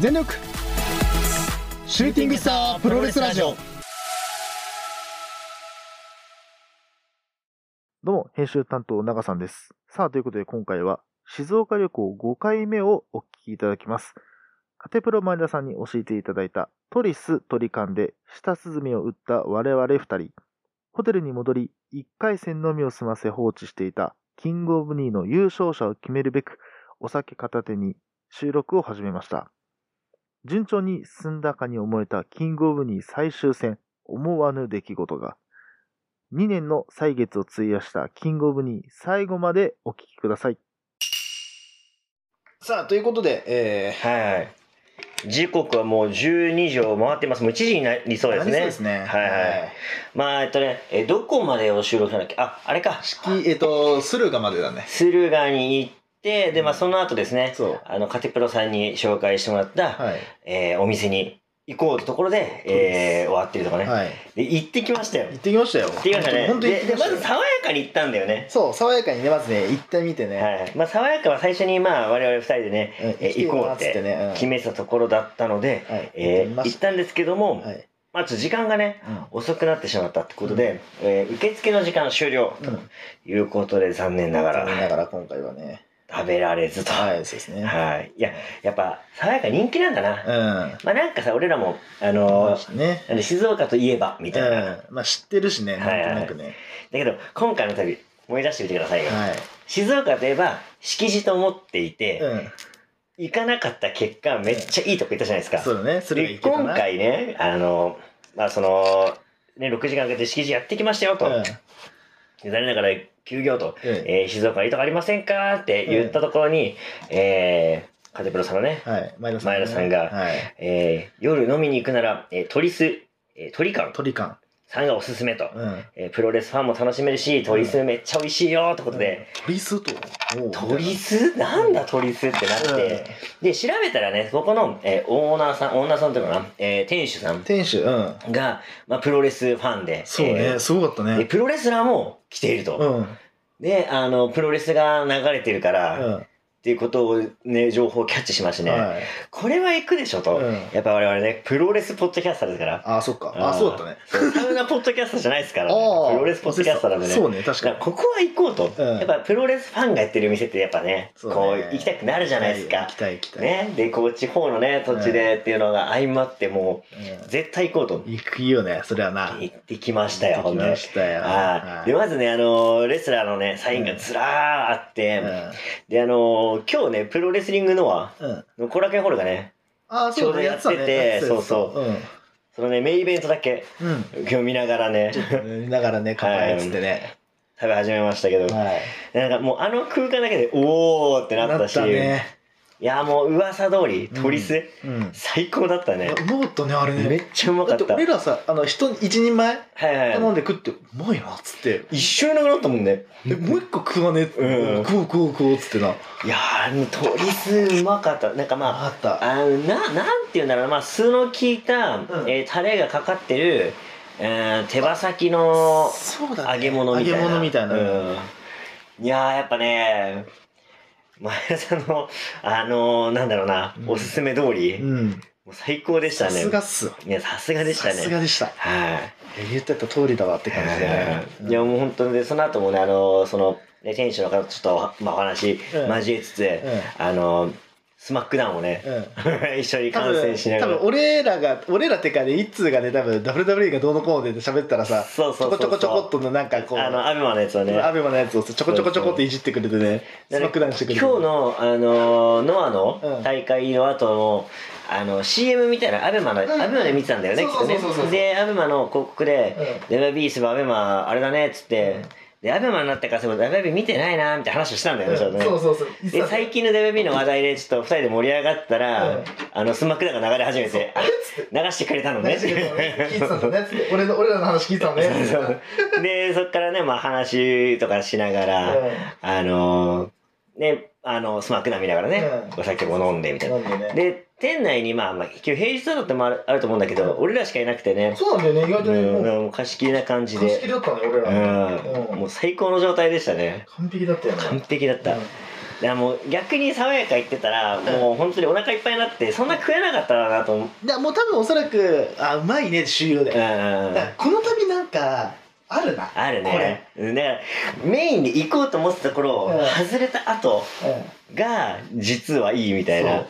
全力シューティングスタープロレスラジオどうも、編集担当、長さんです。さあ、ということで今回は、静岡旅行5回目をお聞きいただきます。カテプロ前田さんに教えていただいた、トリストリカンで舌鼓を打った我々2人。ホテルに戻り、1回戦のみを済ませ放置していた、キングオブニーの優勝者を決めるべく、お酒片手に収録を始めました。順調に進んだかに思えたキングオブニー最終戦、思わぬ出来事が。2年の歳月を費やしたキングオブニー最後までお聞きください。さあということで、えはいはい。時刻はもう12時を回ってます。もう1時になりそうですね。そうですねはいはい。まあ、えっとね、え、どこまでを収録したんだっけ？あ、あれか。ー、きえっ、と駿河までだね駿河に行って、で、まあ、その後ですね、あの、カテプロさんに紹介してもらった、はい。えーお店に行こうってところで、えー終わってるとかね。はい。で、行ってきましたよ。行ってきましたよ。行ってきましたね。本当にでで、まず爽やかに行ったんだよね。そう爽やかにねまずね行ってみてね、はいはい。まあ、爽やかは最初に、まあ、我々二人でね、う行こうって決めてたところだったので、はい。えー行った。んですけども、はい。まあ、ちょっと時間がね、う遅くなってしまったってことで、えー受付の時間終了ということで残念なが残念ならがら今回はね食べられずと。はいそうですねはい。いや、やっぱ、爽やか人気なんだな。うんまあなんかさ、俺らも、あのーねなんで静岡といえば、みたいな。だうんまあ知ってるしねはいはいなんとなくねけど、今回の旅、思い出してみてくださいよ。はい、静岡といえば、敷地と思っていて、うん行かなかった結果、めっちゃいいとこ行ったじゃないですか。そうだねそれがで、な今回ね、あの、まあその、ね、6時間かけて敷地やってきましたよと。うんで残念ながら休業と、うんえー静岡にいいとこありませんかって言ったところに、えー、カテプロさんのね、はい。前田さん、前田さんがはい。えー、夜飲みに行くなら、えー、トリス、えー、トリカン鳥感さんがおすすめと、うん。えープロレスファンも楽しめるし、トリスめっちゃ美味しいよってことで、鳥スとおうトリス？なんだトリスってなって、で、調べたらね、ここの、えーオーナーさん、オーナーさんというかな、えー店主さん。店主うん。が、まあ、プロレスファンで、そうね、えーすごかったね。でプロレスラーも来ていると。うん。で、あの、プロレスが流れてるから、うんっていうことをね、情報をキャッチしましてね、はい。これは行くでしょと。うん。やっぱ我々ね、プロレスポッドキャスターですから。あそっか。あそうだったね。そうサウナポッドキャスターじゃないですから、ね、プロレスポッドキャスターなんでね。そうね確かに。ここは行こうと、うん。やっぱプロレスファンがやってる店ってやっぱね、そうね。こう行きたくなるじゃないですか。行き。たい行きたい。ね。で、こう地方のね、土地でっていうのが相まってもう、うん。絶対行こうと。行くよねそれはな。行ってきましたよ、行ってきましたよ。はい。で、まずね、あのーレスラーのね、サインがずらーあって、で、あのー今日ね、プロレスリングノアうん。コラケンホールがね、あちょうどやっててそうそう。うんそのね、メインイベントだけ、うん。今日見ながらね、見ながらね 乾杯っつってね。食べ始めましたけど、はい。なんかもうあの空間だけで、おーってなったし、ねいや、もう噂通り、トリス、うん。最高だったね。うまかったねあれ。ねめっちゃうまかだってった。俺らさあの人一人前はいはい。頼んで食ってうまいなっつって。一緒になくなったもんね。えもう一個食わねえ？うん。食おう食おう食おうっつってな。いやー、トリスうまかった。なんかまあ、あった。あのな、なんて言うんだろうな、まあ、酢の効いた、ん。えータレがかかってる、えー手羽先のそうだね。揚げ物みたいな。揚げ物みたいな。うん。いやー、やっぱね、前田さんの、あのー、なんだろうな、うん。おすすめ通り、もうん。う最高でしたさね。すがっすわ。いや、さすがでしたね。さすがでした。はい。え言ってた通りだわって感じでね。い。やもう本当にでその後もねあのその、ね、店主の方とちょっと、まあ、お話うん交えつつ、あの SmackDown をね、うん。一緒に多観戦しながら。分多分俺らが俺らってかね一通がね多分 WWE がどうのこうので喋ったらさそうそうちょこちょこちょこっとのなんかこうあのアベマのやつをね。アベマのやつをちょこちょこちょこっていじってくれてね SmackDown してくれて今日のあのノアうん。の大会の後の、あの CM みたいなアベマの、ん。アベマで見てたんだよねきっとね。でアベマの広告で「うん。WB すばアベマあれだね」っつって、でアベマになってからそういえば WB 見てないなみたいな話をしたんだよね、ちょっとねそうそうそう。で最近の WB の話題でちょっと2人で盛り上がったら、うん。あの SmackDown が流れ始めて流してくれたのね。聞いてたんだね。つって。俺の俺らの話聞いてたのね。でそっからねまあ話とかしながら、うん。あのーねあのスマックダウン見ながらね、うん。お酒も飲んでみたいな、で店内にまあ、まあ、今日平日だってもあるあると思うんだけど、俺らしかいなくてね。そうなんだよね意外とね。うん、もうもう貸し切りな感じで、貸し切りだったね俺うらん、もう最高の状態でしたね。完璧だったよね。完璧だった、うん。からもう逆に爽やか言ってたら、もう本当にお腹いっぱいになってそんな食えなかったらなと思う。いやもう多分おそらくあうまいね終了で、この旅なんかあるなあるこれ。ねうんだからメインで行こうと思ってた頃、うん。外れた後うん。が実はいいみたいな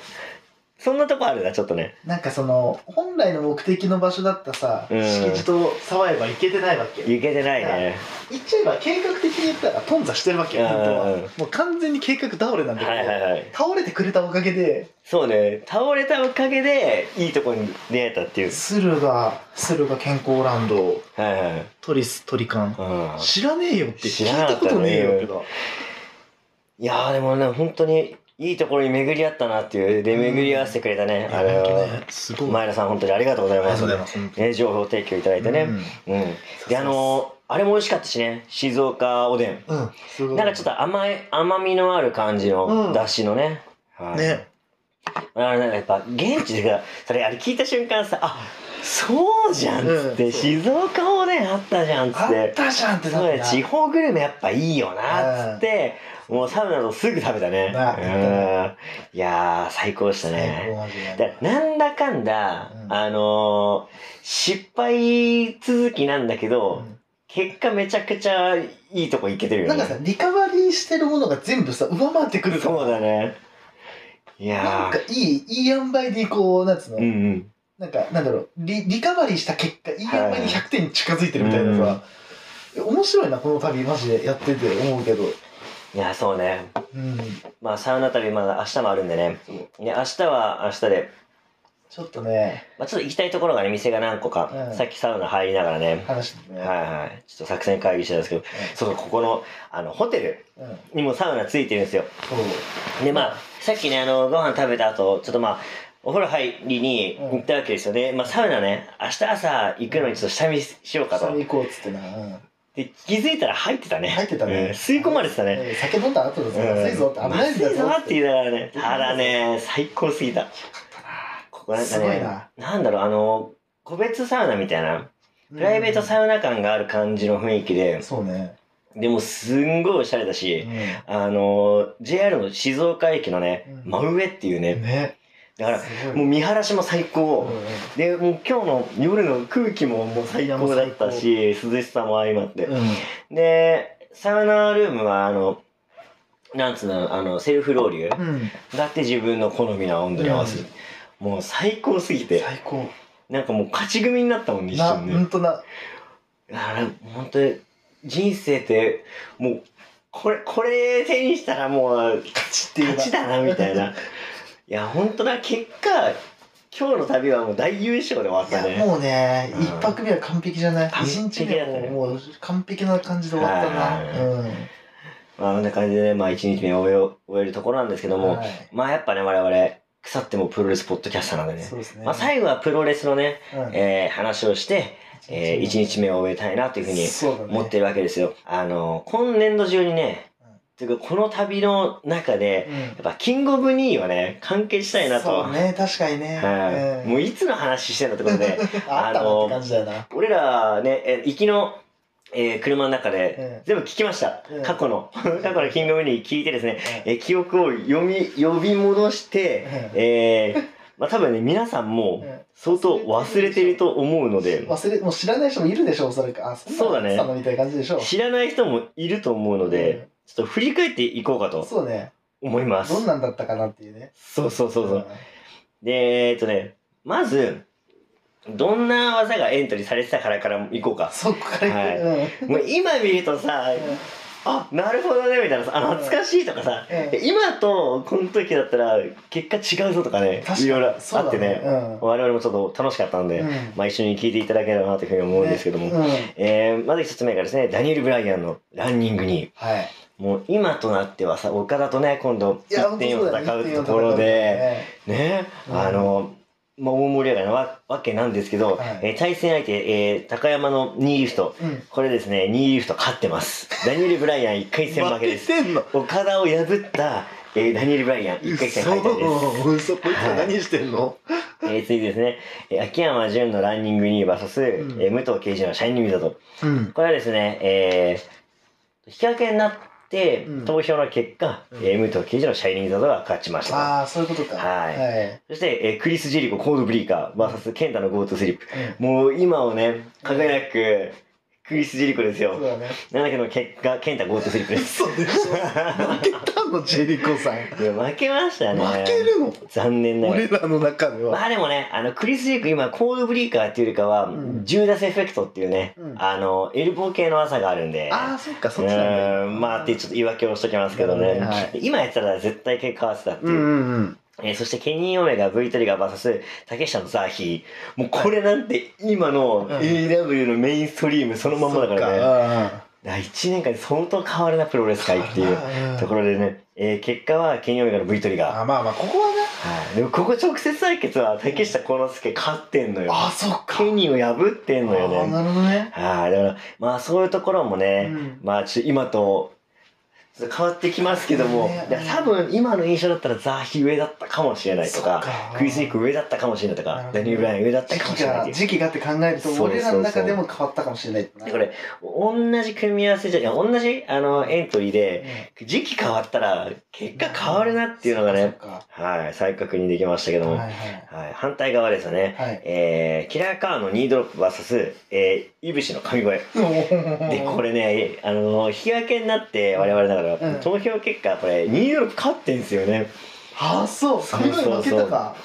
そんなとこあるなちょっとね。なんかその本来の目的の場所だったさ、うん。敷地と沢山行けてないわけ。行けてないね。言っちゃえば計画的に言ったら頓挫してるわけよ本当は。うんもう完全に計画倒れなんだけど、はいはいはい。倒れてくれたおかげで。そうね。倒れたおかげでいいとこに出会えたっていう。駿河駿河健康ランド。はいはい。トリストリカン。うん。知らねえよって聞いたことねえよいやーでもね本当にいいところに巡り合ったなっていうで巡り合わせてくれたね、あのね。すごい。前田さん本当にありがとうございます。ね、情報提供いただいてね、うん。うん。であのーあれも美味しかったしね静岡おでん。うん。なんかちょっと甘い甘みのある感じうん。のだしのね、はい。ねあのやっぱ現地でさそれあれ聞いた瞬間さあそうじゃんっつって、静岡おでんあったじゃんっつっあってたじゃんってな。そうっただ地方グルメやっぱいいよなっつって、もうサウナとすぐ食べたね。なうん。いやー最高でした最ね。だなんだかんだ、うん。あのー失敗続きなんだけど、結果めちゃくちゃいいとこ行けてるよね。なんかさリカバリーしてるものが全部さ上回ってくるそうだね。いなんやかいいいい塩梅でこうなんつうの、ーうんうんなんかなんだろうリリカバリーした結果いいにはい。100点に近づいてるみたいなさ、面白いなこの旅マジでやってて思うけど。いやそうね。うん。まあサウナ旅まだ明日もあるんでね。ね明日は明日で、ちょっとね。まあ、ちょっと行きたいところがね店が何個か、うん。さっきサウナ入りながらね。話してね、はいはい。ちょっと作戦会議してたんですけど、そうそうここのあのホテルにもサウナついてるんですよ。そう。でまあさっきねあのご飯食べた後ちょっとまあお風呂入りに行ったわけですよね、まあサウナね。明日朝行くのにちょっと下見しようかと。下に行こうっつってな、うんで気づいたら入ってたね。入ってたね。うん。吸い込まれてたね、うん。酒飲んだ後だぞ、うん。まずいぞって。危ないんぞぞって言いながらねただね最高すぎた。ここなんかねななんだろうあの個別サウナみたいなプライベートサウナ感がある感じの雰囲気で、そうね、でもすんごいおしゃれだうし、ん。あの JR の静岡駅のね、うん。真上っていうねねだからもう見晴らしも最高、うんうん。でもう今日の夜の空気ももう最高だったし涼しさも相まって、うん。でサウナルームはあのなんつうのあのセルフロウリュうん。だって自分の好みの温度に合わせる、もう最高すぎて。最高。なんかもう勝ち組になったもんね一な瞬ねほんとなあれ本当に人生ってもうこれこれ手にしたらもう勝ちっていう勝ちだな みたいないや本当な結果今日の旅はもう大優勝で終わっいたね。やもうねうん。一泊目は完璧じゃない？完一璧日目もうもう完璧な感じで終わったな。うん。まあこんな感じでねまあ一日目を終えよ終えるところなんですけども、はい。まあやっぱね我々腐ってもプロレスポッドキャスターなんでね。そうですね。まあ最後はプロレスのね、うん。えー話をして、えー、1日目。を終えたいなというふうに思ってるわけですよ。あの、今年度中にね、うんていうかこの旅の中で、うん。やっぱキングオブニーをね、関係したいなと。そうね確かにね。はい、うんもういつの話してんのってことで、あったなって感じだよな。俺らね、え行きの、えー車の中でうん。全部聞きました。うん。過去の、過去のキングオブニー聞いてですね、うん。えー記憶を読み、呼び戻して、うん。えー、まあ多分ね、皆さんもうん。相当忘れてると思うので、忘れもう知らない人もいるでしょおそらく。あそうだね。のあったのみたいな感じでしょ。知らない人もいると思うので、ちょっと振り返っていこうかうんとそうね。思います。どんなんだったかなっていうね。そうそうそうそう。で、えーっとね、まず、どんな技がエントリーされてたからからいこうか。そこからはい。行くもう今見るとさ、あ、なるほどね、みたいなさ、あ、懐かしいとかさ、うん。今とこの時だったら結果違うぞとかね、確かに。いろいろそうだあってね、うん。我々もちょっと楽しかったんで、うん。まあ一緒に聞いていただければなというふうに思うんですけども、ね。うん。えーまず一つ目がですね、ダニエル・ブライアンのランニングに、はいもう今となってはさ、岡田とね、今度いや1点を戦うところで、ねあの、まあ、大盛り上がりなわわけなんですけど、はい。えー対戦相手、えー高山の2リフト、うん。これですね、2リフト勝ってます。ダニエル・ブライアン1回戦負けです。岡田を破った、えーダニエル・ブライアン1回戦敗退です。嘘。嘘こいつら何してんの？えー次ですね、えー秋山純のランニング2 VS、うん。えー武藤敬司のシャイニングだと。うん。これはですね、えー引き分けになっ投票の結果、うん。えー武藤刑事のシャイニングザードが勝ちました。ああそういうことか。はい。はい。そして、えークリス・ジェリコ、コードブリーカー、VS ケンタの GoTo スリップ。もう今をね、輝く、クリス・ジェリコですよ。そうだね。なんだけど結果、ケンタ GoTo スリップです。そうでしょ？負けたのジェリコさん。いや負けましたね。負けるの？残念ながら。俺。らの中では。まあでもね、あの、クリス・ジェリコ今、コードブリーカーっていうよりかは、ん。ジューダスエフェクトっていうね、うん。あの、エルボー系の技があるんで。ああそっかうそっちなんまあってちょっと言い訳をしときますけどね。はい。今やったら絶対結果合わせたっていう。う。んうんうんえーそしてケニー・オメガ、V トリガー VS 竹下のザーヒ。ー。もうこれなんて今のうん AW のメインストリームそのまんまだからね。ね1年間で相当変わるなプロレス界っていうところでね、えー結果はケニー・オメガの V トリガー。あまあまあここはね。はい、でもここ直接対決は竹下幸之助勝ってんのよ。あそっか。ケニーを破ってんのよね。なるほどね。はい、だからまあそういうところもね、うん。まあちょっと今と変わってきますけども、ね多分今の印象だったらザーヒ上だったかもしれないとかクリス・ニック上だったかもしれないとかダニエル・ブライアン上だった時かもしれない。時期がって考えると俺らの中でも変わったかもしれないこれ同じ組み合わせじゃ同じあのエントリーで時期変わったら結果変わるなっていうのがね、はい再確認できましたけども、はいはい、反対側ですよね、はい。えー、キラーカーのニードロップ VS、えー、イブシの神声。はいでこれねあの引き分けになって我々だから、うん。投票結果これニードロップ勝ってんすよね。あそう。そう神々負けたか。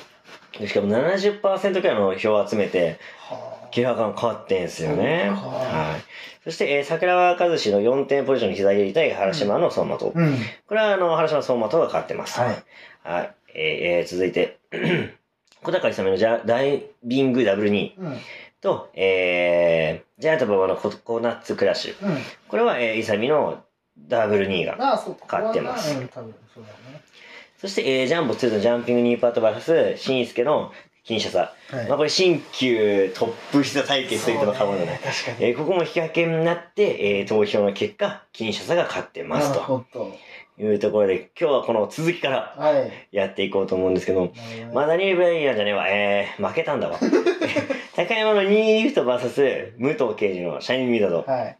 でしかも70%くらいの票を集めてはあ。キラーカーン勝ってんすよね。はい。そして、えー、桜川和志の4点ポジションの膝蹴り対原島の相馬と、うん。これはあの原島の相馬とが勝ってます。はい。はい。えーえー続いて 小高勇のジャダイビングダブル2うん。と、えー、ジャイアント馬場のココナッツクラッシュ。うん。これは、えー、イサミのダブル2が勝ってます。そして、えージャンボ2のジャンピングニーパートバス、新助の金シャサ。はい。まあこれ新旧トップ膝対決といっても過言だね。確かに。えーここも引き分けになって、えー投票の結果、金シャサが勝ってますと。いうところで、今日はこの続きからはい。やっていこうと思うんですけど、なるほどねまあダニエル・ブライアンじゃねえわ、えー、負けたんだわ。高山のニーリフト VS 武藤刑事のシャイニングミダド。はい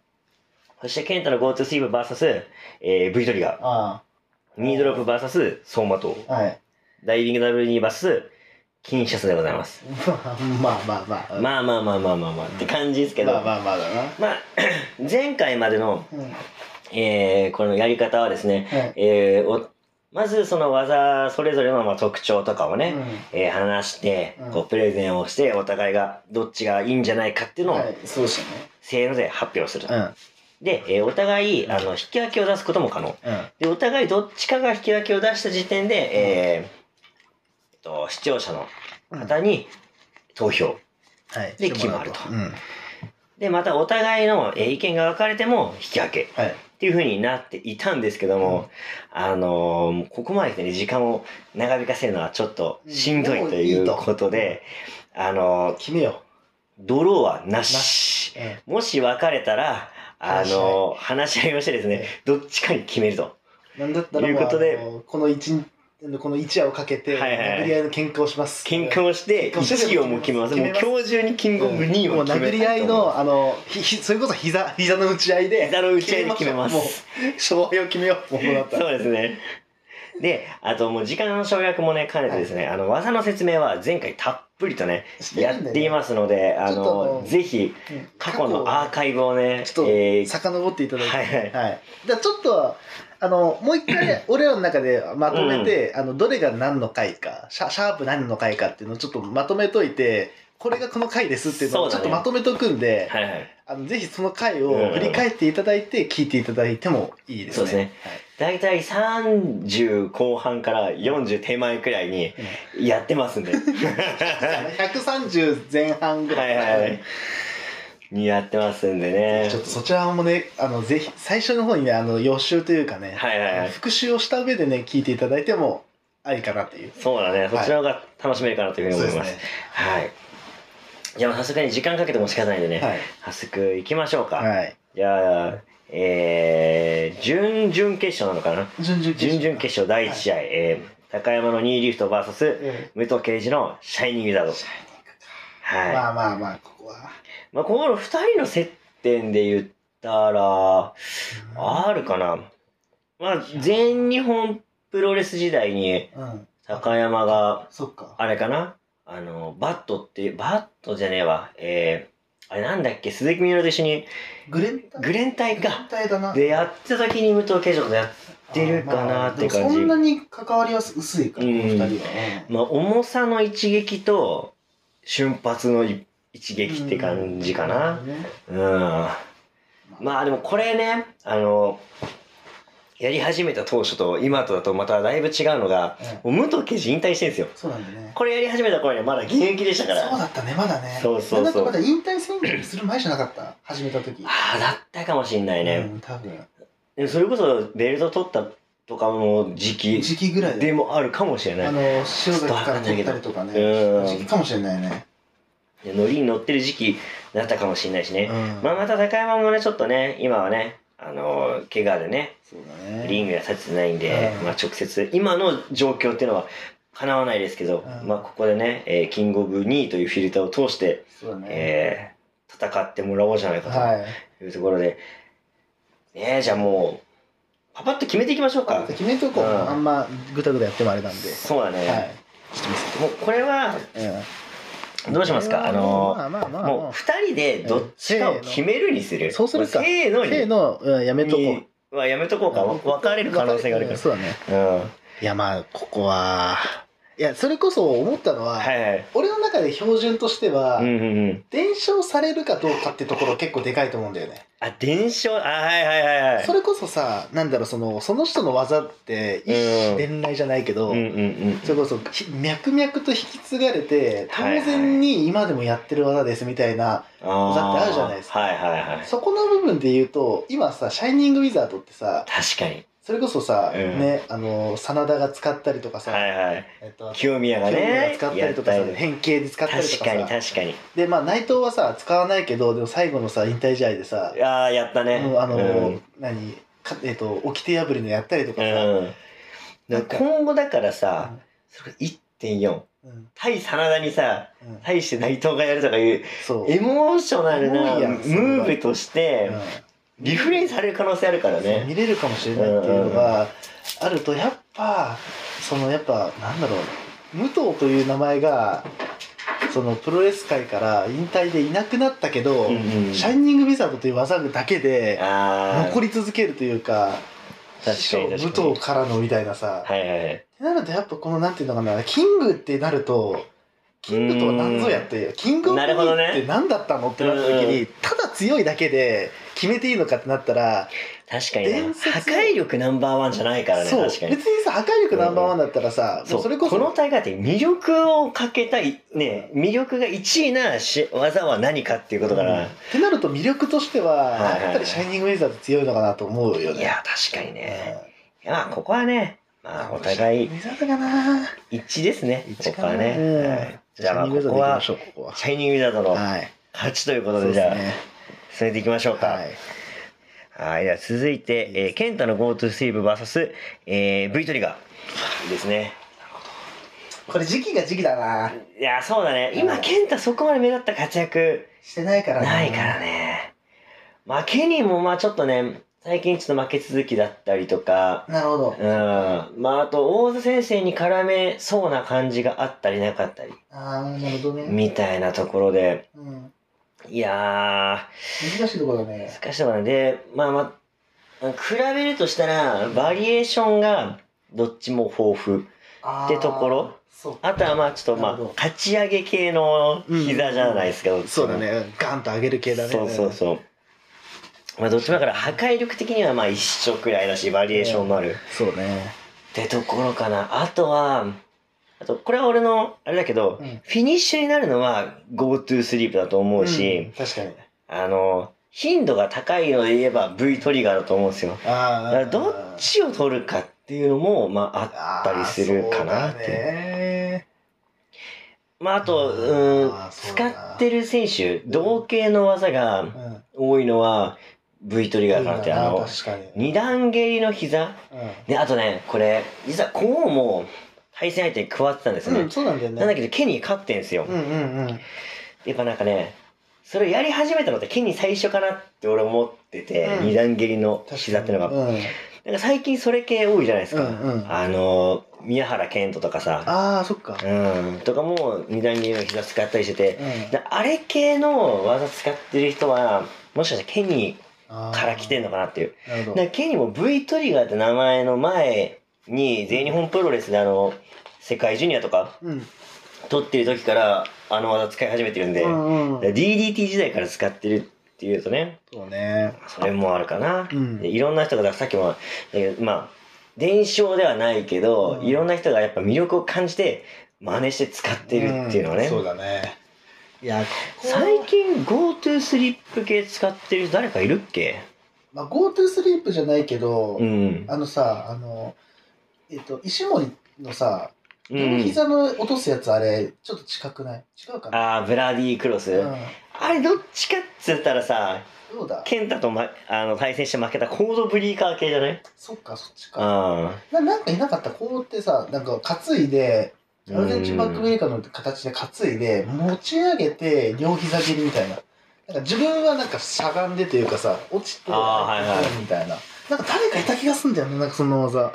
そして、ケンタの GoTo スイープ VS、えー、V トリガー。あニードロップ VS、相馬と。はい。ダイビング W2 バス、キンシャスでございます。まあまあまあ。まあまあまあまあまあまあって感じですけど、まあまあまあだな。まあ、前回までの、えー、このやり方はですね、はい。えー、おまずその技それぞれのまあ特徴とかをね、え話して、こうプレゼンをしてお互いがどっちがいいんじゃないかっていう。のを。そうでせーので発表する、た。で、えーお互い、あの、引き分けを出すことも可能。うん。うんで、お互いどっちかが引き分けを出した時点で、えーえっと、視聴者の方に投票。はい。で決まると。うん。で、またお互いのえー意見が分かれても引き分け。っはい。ていう風になっていたんですけども、あのーここまで来てね、時間を長引かせるのはちょっとしんどいということで、あのー決めよドローはなし。し。うんもし分かれたら、あのー話し合いをしてですね、どっちかに決めると。なんだったらいうことでこの一日この一夜をかけて殴り合いの喧嘩をします。喧嘩をして、喧嘩をして1位をもう決めます。もう今日中にキングオブ2位を決め殴り合いのあのひひそれこそ膝膝の打ち合いで膝の打ち合いで決めます。もう勝敗を決めよう。そうですね。で、あともう時間の省略もね、兼ねてですね、あの、技の説明は前回たっぷりとね、ね。っていますので、あちょっとあの、のぜひ、うん過去のアーカイブをね、ちょっとえー遡っていただいて、はいはい。だからちょっとあのもう一回 俺らの中でまとめて、あのどれが何の回かシャシャープ何の回かっていうのをちょっとまとめといてこれがこの回ですっていうのをちょっとまとめとくんで、はいはい。あのぜひその回を振り返っていただいて聞いていただいてもいいですね。そうですね大体30後半から40手前くらいにやってますんで。はい、130前半ぐらい。はいはいはい。にやってますんでねちょ。っとそちらもね、あのぜひ最初の方にね、あの予習というかね、はいはいはい復習をした上でね、聞いていただいてもありかなっていう。そうだね。そちらが楽しめるかなというふうに思います。ね。はい。じゃあ、早速に時間かけても仕方ないんでね、はい。早速行きましょうか。はい。じゃあ、えー、準々決勝なのかな？準々決勝第1試合、えー、高山のニーリフト VS うん武藤敬司のシャイニングウィザード。はい。まあまあまあ、ここは。まあ、ここの2人の接点で言ったら、あるかなまあ、全日本プロレス時代に、うん。高山が。あれかな？あの、バットって、バットじゃねえわ。えー、あれなんだっけ？鈴木みのると一緒に、グレンタイ？グレン隊か。で、やってた時に武藤敬司とやってるかなって感じ。まあそんなに関わりは薄いから、この二人は。まあ、重さの一撃と、瞬発の一撃って感じかな。うん。まあでもこれね、あの、やり始めた当初と今とだとまただいぶ違うのが、うんもう武藤敬司引退してるんですよ。そうなんだね。これやり始めた頃にはまだ現役でしたから。そうだったね、まだね。そうそうそうまだ引退宣言する前じゃなかった？始めた時。ああ、だったかもしんないね。うん、多分。でもそれこそベルト取ったとかの時期時期ぐらいでもあるかもしれない。あの、塩崎から取ったりとかね。うん時期かもしれないね。でノリに乗ってる時期だったかもしれないしね。うんまあまた高山もね、ちょっとね、今はね、あの、怪我でね、そうだね。リングが立ててないんで、うんまあ直接、今の状況っていうのは叶わないですけど、うんまあここでね、えーキングオブ2位というフィルターを通して、そうだね。えー戦ってもらおうじゃないかはい。というところで、ねえじゃあもう、パパッと決めていきましょうか。決めとこう。うんあんまぐたぐたやってもあれなんで。そうだね。はい。ちょっと見せて。もうこれは、うん。どうしますか？あのもう二人でどっちかを決めるにする？そうするか。せーのに。せーの、うん、やめとこにはやめとこうか。う。分かれる可能性があるかそうだね。ら。うん。いやまあ、ここは、いや、それこそ思ったのは、はいはい。俺の中で標準としては、うんうんうん。伝承されるかどうかってところ結構でかいと思うんだよね。あ、伝承、あ、はいはいはいはい。それこそさ、なんだろう、その、その人の技って、一うん子伝来じゃないけど、うんうんうん。それこそひ脈々と引き継がれて、当然に今でもやってる技ですみたいな、あ技ってあるじゃないですかはいはいはい。そこの部分で言うと、今さ、シャイニングウィザードってさ、確かに。それこそさ、うん。ね、あの、真田が使ったりとかさ、はいはい。えっと、清宮が清宮がね、使ったりとかさ変形で使ったりとか確かにさ確かに。でまあ内藤はさ使わないけどでも最後のさ引退試合でさいやー、やったね。あの、うん。何かえっ、と掟破りのやったりとかさ、うん。か今後だからさ、それ1.4。うん。対真田にさ、うん。対して内藤がやるとかいう、エモーショナルなムーブとして、リフレインされる可能性あるからね。見れるかもしれないっていうのがあるとやっぱそのやっぱなんだろう武藤という名前がそのプロレス界から引退でいなくなったけど、うんうんシャイニングウィザードという技だけで。残り続けるというか確か武藤からのみたいなさ、はいはいはい。ってなるとやっぱこのなんていうのかなキングってなるとキングとは何ぞやってキングオブなるほどね。って何だったのってなった時に、うん。ただ強いだけで決めていいのかってなったら、確かにな。伝説破壊力ナンバーワンじゃないからね、そう。確かに。別。にさ破壊力ナンバーワンだったらさ、ううそれこそこの大会って魅力をかけたい、ね、魅力が1位なし技は何かっていうことかうん。ら、ってなると魅力としては、やっぱりシャイニングウィザード強いのかなと思うよね。いや、確かにね。うん。いや、まあ、ここはね、まあ、お互い一致ですね、ここはね。うん。はいじゃあ、ここは。シャイニングウィザードのはい。勝ちということで、じゃあ。進めていきましょうか。はい。はい。では、続いて、えー、ケンタの GoTo スイーブ VS、えー、V トリガーですね。これ時期が時期だな。いや、そうだね。今、ケンタそこまで目立った活躍してないからないから。ね。まあ、ケニーもまあちょっとね、最近ちょっと負け続きだったりとか、なるほどう。ん。まあ、あと、大津先生に絡めそうな感じがあったりなかったり、ああ、なるほどね。みたいなところで、うん。いや難しいところだねー、。難しいところなんで、まあまあ、比べるとしたら、バリエーションがどっちも豊富。ってところそうあとはまあちょっとまあ、勝ち上げ系の膝じゃないですか、どっちもそうだ。ね。ガンと上げる系だね。そうそうそう。まあどっちもだから破壊力的にはまあ一緒くらいだし、バリエーションもある。そうね。ってところかな。あとは、あと、これは俺の、あれだけど、うんフィニッシュになるのは GoTo スリープだと思うし、ん確かに。あの、頻度が高いので言えば V トリガーだと思うんですよ。あだからどっちを取るかっていうのも、まああったりするかなっていう。ね。まああと、うん使ってる選手、同系の技がうん。多いのは V トリガーかなって、あの。二段蹴りの膝で、あとね、これ、実はこうも対戦相手に加わってたんですよね。うん。うん、そうなんだよね。なんだけど、ケニー勝ってんすよ。うんうんうん。やっぱなんかね、それをやり始めたのってケニー最初かなって俺思ってて、うん二段蹴りの膝ってのが。うん。なんか最近それ系多いじゃないですか。うんうんあの、宮原健人とかさ、ああそっかうん、とかも二段切りの膝使ったりしてて、うんであれ系の技使ってる人は、もしかしたらケニーから来てんのかなっていう。なるほど。ケニーも V トリガーって名前の前に、全日本プロレスであの、世界ジュニアとかうん。取ってる時から、あの技使い始めてるんで、うんうん。DDT 時代から使ってるっていうとね、そうね。それもあるかな。うん。でいろんな人が、さっきも、えーまあ、伝承ではないけど、うん。いろんな人がやっぱ魅力を感じて、真似して使ってるっていうのはね。ん。そうだねいや最近 GoTo スリップ系使ってる人誰かいるっけ？まあ GoTo スリープじゃないけど、うん。あのさあのえっと石森のさ膝の落とすやつあれちょっと近くない？違うかな？あーブラディクロス、うん。あれどっちかっつったらさ、どうだ？ケンタと、ま、あの対戦して負けたコードブリーカー系じゃない？そっかそっちか。あななんかいなかった？こうってさなんか担いであ。アルゼンチンバックブレイカーの形で担いで持ち上げて両膝蹴りみたいな。なんか自分はなんかしゃがんでというかさ落ちてみたいな。なんか誰かいた気がすんだよねなんかその技。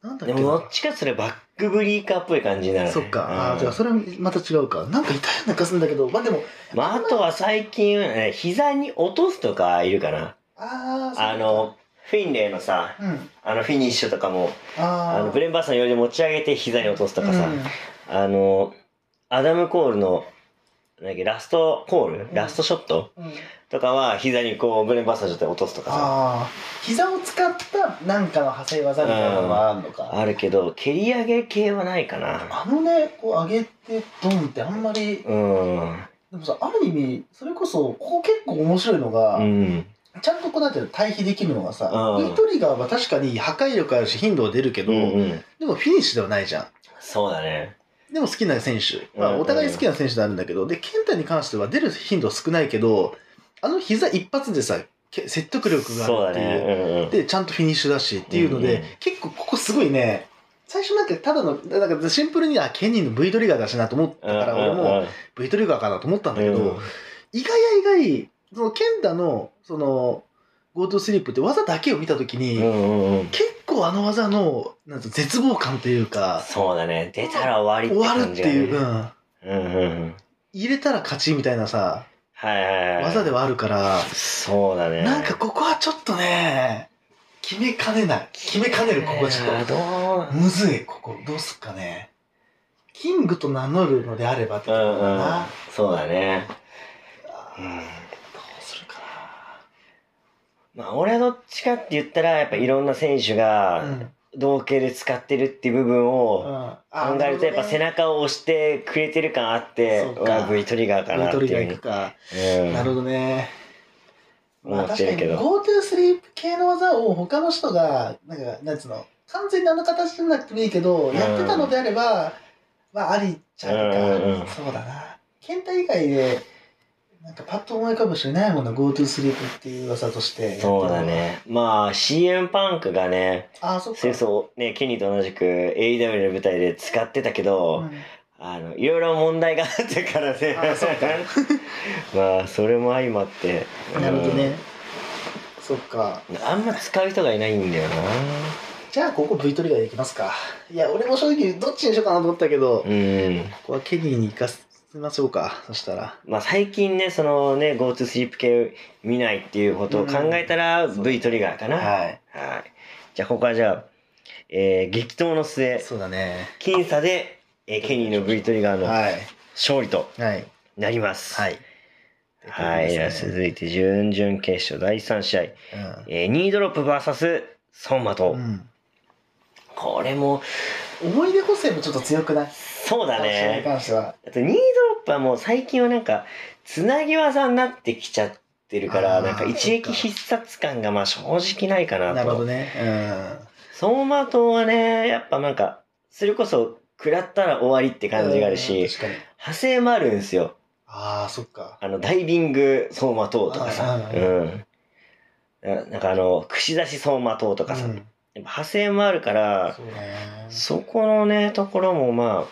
なんだっけな。でもどっちかっつったらバックブリーカーっぽい感じになる、ね。そっか、あうん。あじゃあそれはまた違うか。なんかいたような気がするんだけど。まあでもまあ、あとは最近、ね、膝に落とすとかいるかな。あああの、フィンレイのさ、うん。あのフィニッシュとかも、ああのブレンバースのように持ち上げて膝に落とすとかさ、うんあの、アダム・コールの、なんラストコール、ん。ラストショット？うん。とかは膝にこうブレンバースの状態で落とすとかさ、ああ膝を使ったなんかの派生技みたいなのがあるのか、あるけど、蹴り上げ系はないかな。あのねこう上げてドンってあんまり。うん。でもさある意味それこそここ結構面白いのが、うん。ちゃんとこうなんていうの対比できるのがさ、うん V トリガーは確かに破壊力あるし頻度は出るけど、うんうん。でもフィニッシュではないじゃんそうだね。でも好きな選手、まあ、うんお互い好きな選手であるんだけど、で、ケンタに関しては出る頻度少ないけど、あの膝一発でさ、け説得力があるっていう。ね。うんうん。で、ちゃんとフィニッシュだしっていうので、うんうん結構ここすごいね、最初なんかただの、なんかシンプルに、あ、ケニーの V トリガーだしなと思ったから、俺も V トリガーかなと思ったんだけど、うん意外や意外、そのケンタの、その、GoTo スリップって技だけを見たときに。結構あの技の、なん絶望感というか、そうだね。出たら終わりって終わる。っていう、うん。うんうんうん。入れたら勝ちみたいなさ、はいはいはい。技ではあるから、そうだね。なんかここはちょっとね、決めかねない。決めかねる、ここちょっと。むずい、ここ。どうすっかね。キングと名乗るのであればってとこうんうんな。。そうだね。うん。まあ、俺はどっちかって言ったら、やっぱいろんな選手な。が、うん。同型で使ってるっていう部分を考考えると、やっぱ背中を押してくれてる感あってそう、かうわ V トリガーかなってトリガーいうなるほどね。まあ思っ確かにてるけど。GoTo スリープ系の技を他の人が、なんか、なんつうの、完全にあの形じゃなくてもいいけど、やってたのであれば、まあ、ありっちゃ。うんうんうんそうだな。ケンタ以外で、なんかパッと思い浮かぶ人いないもんな、GoTo スリープっていう技として。そうだ。ね。まあ、CM パンクがね、ああ、そっか。それそう、ね、ケニーと同じく AEW の舞台で使ってたけど、うんあの、いろいろ問題があってからね。あ まあ、それも相まって。なるほどね。そっか。うん。あんま使う人がいないんだよな。じゃあ、ここ V トリガーでいきますか。いや、俺も正直、どっちにしようかなと思ったけど、こうん。こはケニーに行かせましょうか。そしたら。まあ最近ね、そのね、GoTo スリープ系見ないっていうことを考えたら、うん V トリガーかな。はい。はい。じゃあここはじゃあ、えー、激闘の末、そうだね。僅差で、えーケニーの V トリガーのはい。勝利とはい。なります。はい。はい。じゃあ続いて準々決勝第3試合。えー、ニードロップ VS ソンマト。うん。うん。これも、思い出補正もちょっと強くない？そうだ試合にね。関しては。あと、ニードロップはもう最近はなんか、つなぎ技になってきちゃってるから、なんか一撃必殺感がまあ正直ないかなと。なるほどね。走馬灯はね、やっぱなんか、それこそ、食らったら終わりってうん。感じがあるうんし、確かに。派生もあるんですよ。ああ、そっか。あの、ダイビング走馬灯とかさ。ううん。ななんかあの、串刺し走馬灯とかさ。うんやっぱ派生もあるから、そうね。そこのね、ところもまあ、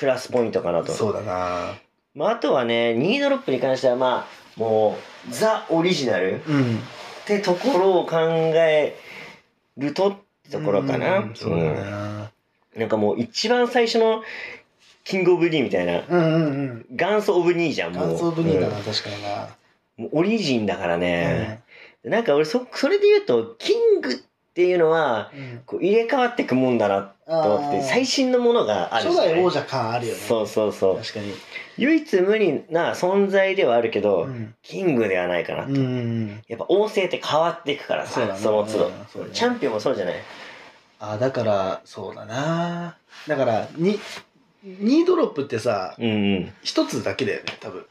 プラスポイントかなと。そうだな。まあ、あとはね、ニードロップに関してはまあ、もう、ザ・オリジナルっうん。てところを考えるとってところかな。うんそうだな。なんかもう一番最初のキングオブニーみたいな、うんうんうん。元祖オブニーじゃん、もう。元祖オブニーだな、うん確かにな。もうオリジンだからね。なんか俺そ、それで言うと、キングっていうのは、こう入れ替わってくもんだなと思って、あー最新のものがある初じゃない？代王者感あるよね。そうそうそう。確かに。唯一無二な存在ではあるけど、うんキングではないかな。うんうん。やっぱ王政って変わっていくからさ、その都度、ねチャンピオンもそうじゃない？あ、だから、そうだな。だから、に、2ドロップってさ、うんうん。一つだけだよね、多分。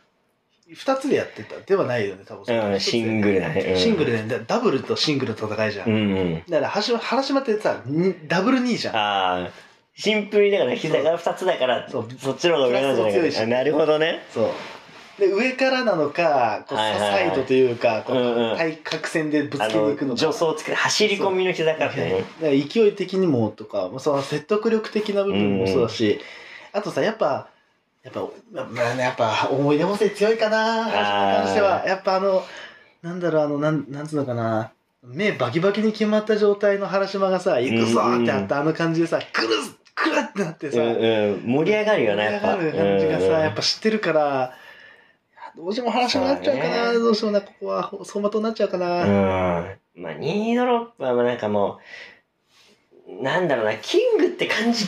二つでやってたではないよね、多分。うん、シングルだね。うんシングルで、だダブルとシングルの戦いじゃん。うんうん。だから、原島ってさ、にダブル2じゃん。ああ、シンプルにだから膝が2つだから、そそうっちの方が上なんじゃないかな。あなるほどね。そう。で、上からなのか、こうサイドというか、こう対角線でぶつけに行くの、か。助走をつけて走り込みの膝からね。だから勢い的にもとか、まあその説得力的な部分もそうだし、あとさ、やっぱ、やっぱ、ままあね、やっぱ思い出補正強いかな、に関しては。やっぱあの、なんだろう、あの、なん、なんつうのかな、目バキバキに決まった状態の原島がさ、行くぞーってあったあの感じでさ、来る来るってなってさ、うんうん、盛り上がるよね、やっぱ。盛り上がる感じがさ、うんやっぱ知ってるから、どうしても原島になっちゃうかな、ねどうしてもな、ここは走馬灯になっちゃうかな。うん。まあ、ニードロップはなんかもう、なんだろうな、キングって感じ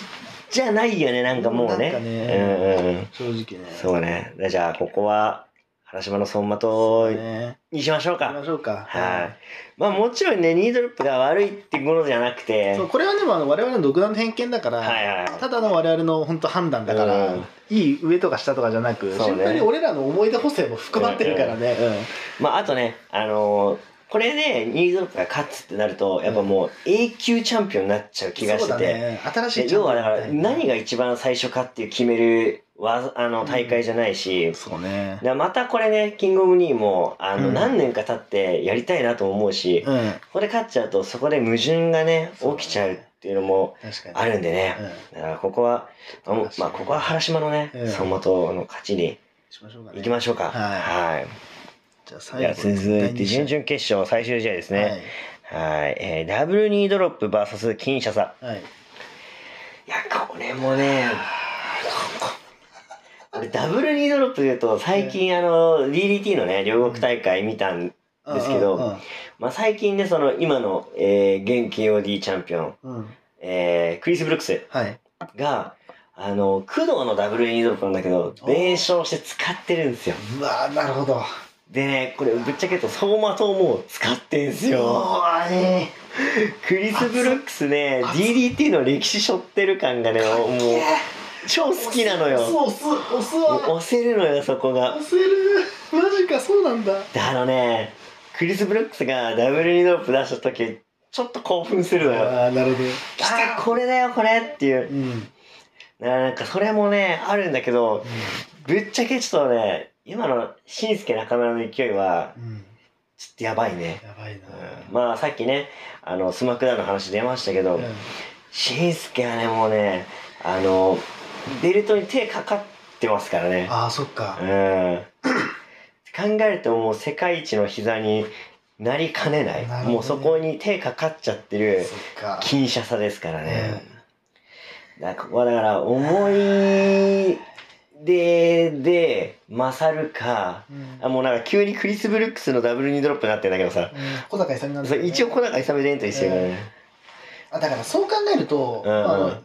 じゃないよね、なんかもうね。なんかねうんうんうん。正直ね。そうね。じゃあ、ここは、原島の走馬灯ね。にしましょうか。行きましょうか。はい。まあもちろんね、ニードロップが悪いってものじゃなくて、そうこれはでもあの我々の独断の偏見だから、はいはいはいただの我々の本当判断だから、うんいい上とか下とかじゃなく、ねシンプルに俺らの思い出補正も含まってるからね。まああとね、あのーこれでニードロップが勝つってなると、やっぱもう永久チャンピオンになっちゃう気がしてて、だね。新しいで要はだから何がが一番最初かっていう決めるわあの大会じゃないし、そうね。でまたこれね、キングオブニーもあの、うん何年か経ってやりたいなと思うし、こうん。こで勝っちゃうとそこで矛盾がね、起きちゃうっていうのも。あるんでね。うん。だからここは、あまあここは原島のね、うん走馬灯の勝ちにしましょうかきましょうか。はいはい。じゃあ最後続いて準々決勝最終試合ですね。はい。えー、ダブルニードロップ VS キンシャサ。はい。はい。いや、これもね、俺ダブルニードロップで言うと、最近あの、DDT のね、両国大会見たんですけど、うんうんまあ最近ね、その今の、えー、現 KOD チャンピオン、うん。うん。えー、クリス・ブルックスはい。が、あの、工藤のダブルニードロップなんだけど、弁償して使ってるんですよ。うわーなるほど。でね、これぶっちゃけと走馬灯も使ってんすよ。ねクリス・ブルックスね、DDT の歴史背負ってる感がね、もう、超好きなのよ。そう、押す、押すわ。押せるのよ、そこが。押せる。マジか、そうなんだ。で、あのね、クリス・ブルックスがダブルニードロップ出した時、ちょっと興奮するのよ。ああ、なるほど。あーこれだよ、これっていうう。ん。なんか、それもね、あるんだけど、ぶっちゃけちょっとね、今の新助中村の勢いは、うん。ちょっとやばいね。やばいな。うんまあ、さっきね、あの、スマックダウンの話出ましたけど、うん新助はね、もうね、あの、ベルトに手かかってますからね。ああ、そっかう。ん。考えるともう世界一の膝になりかねない。ねもうそこに手かかっちゃってる。金シャサですからね。だからここはだから思い出で勝るか、うんあもうなんか急にクリス・ブルックスのダブルニードロップになってんだけどさ、うん小坂勇なんだよね一応小高勇でエントリーしてるからね。あだからそう考えると、うんうんま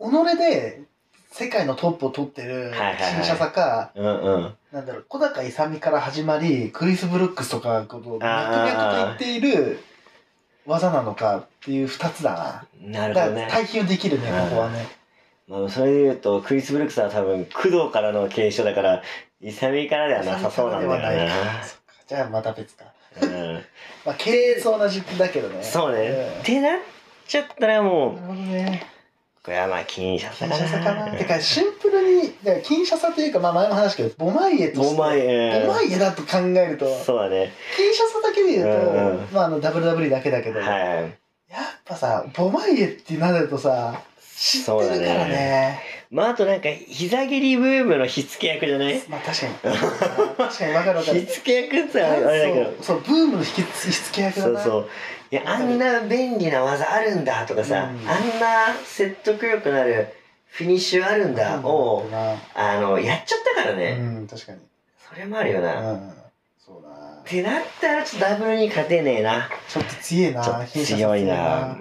あ、己で世界のトップを取ってるはいはいはい新車さか、うんうん。なんだろう小高勇から始まりクリス・ブルックスとかこう脈々と言っている技なのかっていう二つだな。なるほどね。対比できるね、うんここはね。まあ、それで言うと、クリス・ブルックスは多分、工藤からの継承だから、勇からではなさそうなんだよなじゃあまた別か。うんまあ、経営そうな時期だけどね。そうね。んってなっちゃったらもなるほどね。う、これはまあ、金シャサか金車さかな。な。てか、シンプルに、だから金車さというか、まあ前も話したけど、ボマイエとして。ボマイエボマイエだと考えると、そうだね。金車さだけで言うと、うんうんまああの、WWE だけだけど、やっはい。ぱさ、ボマイエってなるとさ、知ってるからね。まああとなんか膝蹴りブームの火付け役じゃない？まあ確かに。確かに分かる分か火る付け役ってあれだけど。そうそうブームの火付け役だな。そうそう。いやあんな便利な技あるんだとかさ、うん。あんな説得力のあるフィニッシュあるんだを、あのやっちゃったからうね、ん確かに。それもあるよな、っうん。そうだてなったらちょっとダブルに勝てねえな。ちょっと強いな。強いな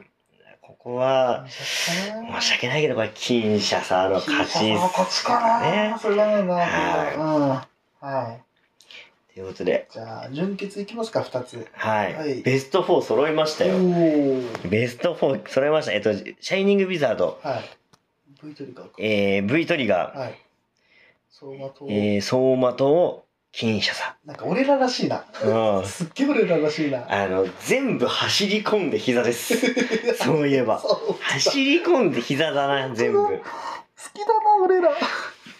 ここは申し訳ないけどこれ金シャサの勝ちっこっちすかな、ね。それだなはいうん。はい。ということで。じゃあ準決いきますか2つ。はい、はい。ベスト4揃いましたよ。おベスト4揃いました。えっとシャイニングウィザード、はい。V トリガーか。えー、V トリガー、はい。相馬と、えー、相馬と金シャサなんか俺ららしいな。うん。すっげえ俺ららしいな。あの全部走り込んで膝です。そういえば。走り込んで膝だな全部。好きだな俺ら。い